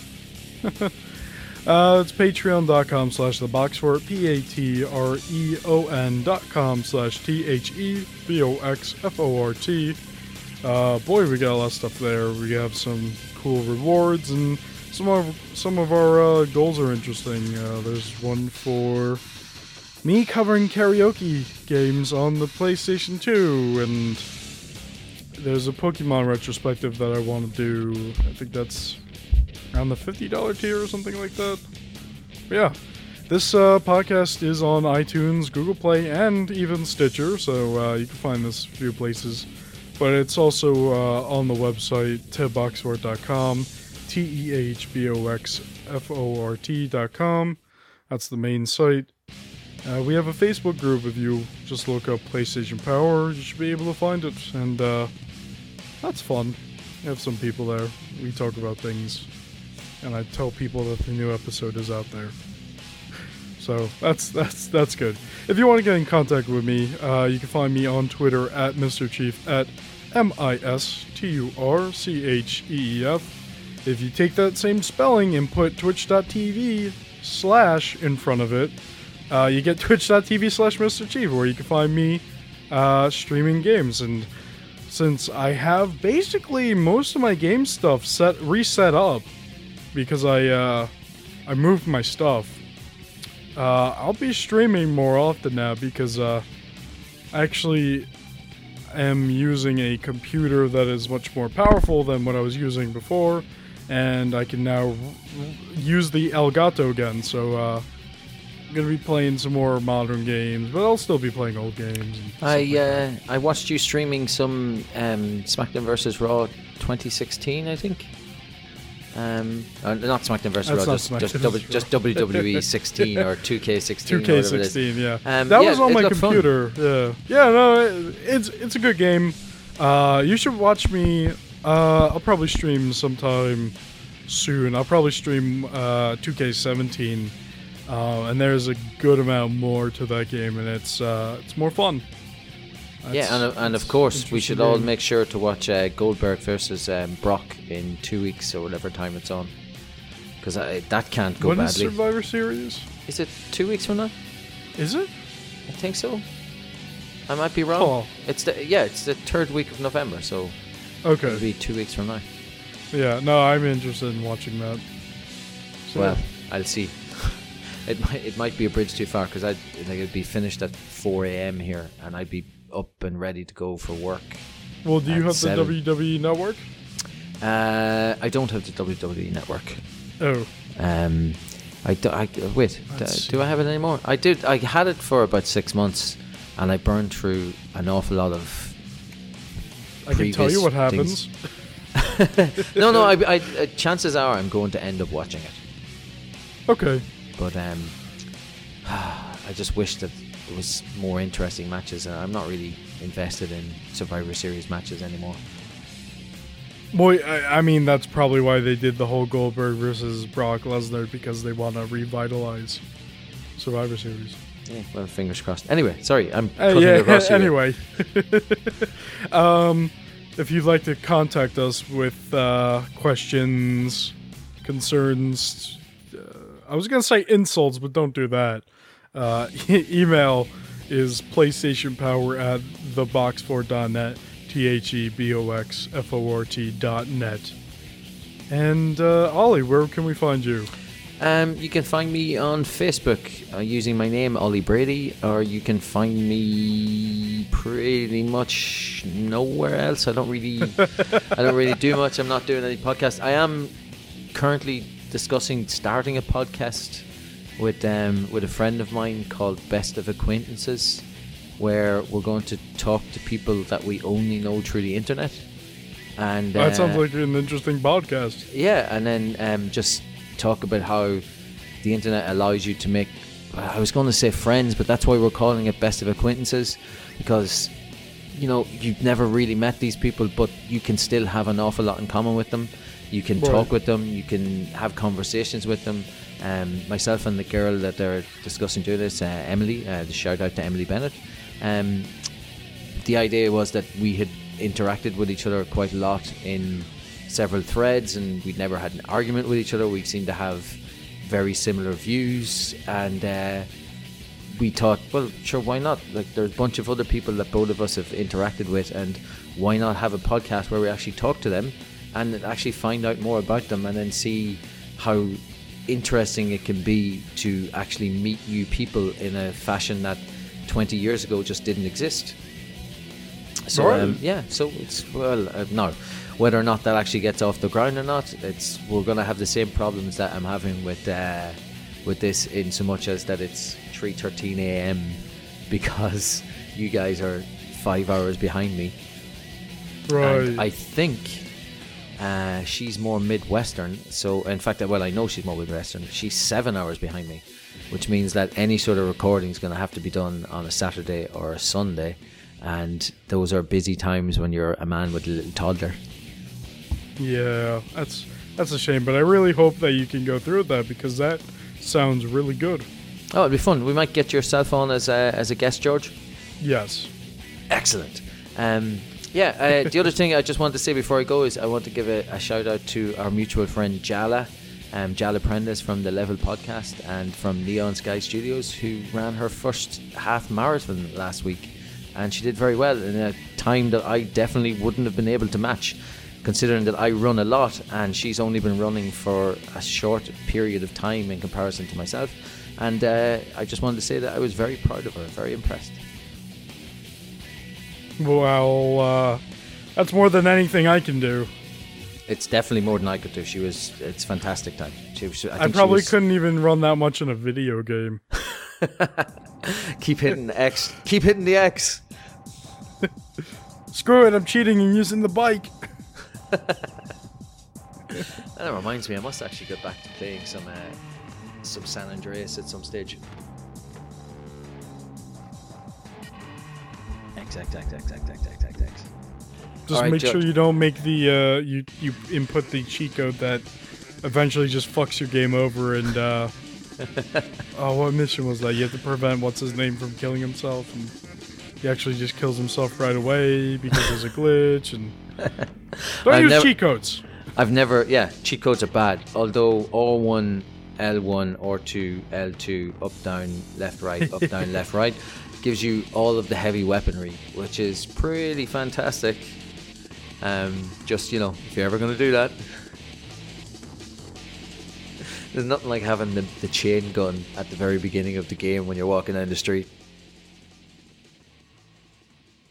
(laughs) uh, it's patreon.com slash the box for p-a-t-r-e-o-n dot com slash t-h-e-b-o-x-f-o-r-t uh, boy we got a lot of stuff there we have some cool rewards and some of some of our uh, goals are interesting uh, there's one for me covering karaoke games on the playstation 2 and there's a pokemon retrospective that i want to do i think that's around the $50 tier or something like that. But yeah, this uh, podcast is on iTunes, Google Play, and even Stitcher, so uh, you can find this a few places. But it's also uh, on the website tehboxfort.com, T E H B O X F O R T.com. That's the main site. Uh, we have a Facebook group. If you just look up PlayStation Power, you should be able to find it. And uh, that's fun. We have some people there. We talk about things and I tell people that the new episode is out there. (laughs) So that's that's that's good. If you want to get in contact with me, uh, you can find me on Twitter at Mr. Chief at M I S T U R C H E E F. If you take that same spelling and put twitch.tv slash in front of it, uh, you get twitch.tv slash Mr. Chief, where you can find me uh, streaming games. And since I have basically most of my game stuff set reset up, because I uh, I moved my stuff. Uh, I'll be streaming more often now because uh, I actually am using a computer that is much more powerful than what I was using before, and I can now use the Elgato again. So uh, gonna be playing some more modern games, but I'll still be playing old games. I like uh, I watched you streaming some um, SmackDown vs Raw 2016, I think. Um, uh, not SmackDown vs. Raw, just, just, w, just, WWE (laughs) 16 or 2K16. 2K16, yeah. Um, that yeah, was on my computer. Fun. Yeah, yeah. No, it, it's it's a good game. Uh, you should watch me. Uh, I'll probably stream sometime soon. I'll probably stream uh, 2K17, uh, and there's a good amount more to that game, and it's uh, it's more fun. That's, yeah, and, and of course, we should all make sure to watch uh, Goldberg versus um, Brock in two weeks or whatever time it's on. Because that can't go when badly. When is Survivor Series? Is it two weeks from now? Is it? I think so. I might be wrong. Oh. It's the yeah, it's the third week of November, so okay, it'll be two weeks from now. Yeah, no, I'm interested in watching that. So. Well, I'll see. It might it might be a bridge too far because I like it'd be finished at 4 a.m. here, and I'd be up and ready to go for work. Well, do you have seven. the WWE network? Uh, I don't have the WWE network. Oh. Um, I, do, I wait. Do, do, I have it anymore? I did. I had it for about six months, and I burned through an awful lot of. I can tell you what happens. (laughs) no, no. I, I, uh, chances are I'm going to end up watching it. Okay. But um, (sighs) I just wish that there was more interesting matches. I'm not really invested in Survivor Series matches anymore. Boy, I, I, mean that's probably why they did the whole Goldberg versus Brock Lesnar because they want to revitalize Survivor Series. Yeah, well, fingers crossed. Anyway, sorry, I'm uh, yeah. (laughs) anyway, (laughs) um, if you'd like to contact us with uh, questions, concerns, uh, I was gonna say insults, but don't do that. Uh, (laughs) email is PlayStation Power at theboxfort.net, T H E B O X F O R T.net. And uh, Ollie, where can we find you? Um, you can find me on Facebook uh, using my name Ollie Brady, or you can find me pretty much nowhere else. I don't really, (laughs) I don't really do much. I'm not doing any podcasts. I am currently discussing starting a podcast with um, with a friend of mine called Best of Acquaintances, where we're going to talk to people that we only know through the internet. And that uh, sounds like an interesting podcast. Yeah, and then um, just talk about how the internet allows you to make. I was going to say friends, but that's why we're calling it Best of Acquaintances, because you know you've never really met these people, but you can still have an awful lot in common with them You can Right. talk with them. You can have conversations with them. Um, myself and the girl that they're discussing doing this, uh, Emily. Uh, the shout out to Emily Bennett. Um, the idea was that we had interacted with each other quite a lot in several threads, and we'd never had an argument with each other. We seemed to have very similar views, and uh, we thought, well, sure, why not? Like, there's a bunch of other people that both of us have interacted with, and why not have a podcast where we actually talk to them and actually find out more about them, and then see how interesting it can be to actually meet new people in a fashion that 20 years ago just didn't exist. So Right. um, yeah, so it's well, uh, no, whether or not that actually gets off the ground or not, it's we're gonna have the same problems that I'm having with uh, with this, in so much as that it's 3:13 a.m. (laughs) because you guys are five hours behind me. Right. And I think uh, she's more Midwestern. So, in fact, well, I know she's more Midwestern. She's seven hours behind me, which means that any sort of recording is going to have to be done on a Saturday or a Sunday. And those are busy times when you're a man with a little toddler. yeah, that's that's a shame, but I really hope that you can go through with that because that sounds really good. Oh, it'd be fun. We might get your cell phone as a, as a guest, George. Yes. Excellent. Um, yeah, uh, the other thing I just wanted to say before I go is I want to give a, a shout out to our mutual friend Jala, um, Jala Prendes from the Level Podcast and from Neon Sky Studios, who ran her first half marathon last week. And she did very well in a time that I definitely wouldn't have been able to match, considering that I run a lot and she's only been running for a short period of time in comparison to myself. And uh, I just wanted to say that I was very proud of her, very impressed. Well, uh, that's more than anything I can do. It's definitely more than I could do. She was. It's fantastic time. She was. I, I, probably was- couldn't even run that much in a video game. (laughs) keep hitting the X. Keep hitting the X. (laughs) Screw it, I'm cheating and using the bike. (laughs) That reminds me. I must actually get back to playing some uh, some San Andreas at some stage. X X X X X X X X X. Just Alright, make sure you don't make the uh, you you input the cheat code that eventually just fucks your game over and uh, (laughs) oh what mission was that? You have to prevent what's his name from killing himself and he actually just kills himself right away because there's a (laughs) glitch and (laughs) don't I've use never- cheat codes. I've never. Yeah, cheat codes are bad. Although R1, L1, R2, L2, up, down, left, right, up, down, left, right, gives you all of the heavy weaponry, which is pretty fantastic. Um, just you know, if you're ever going to do that, (laughs) there's nothing like having the, the chain gun at the very beginning of the game when you're walking down the street.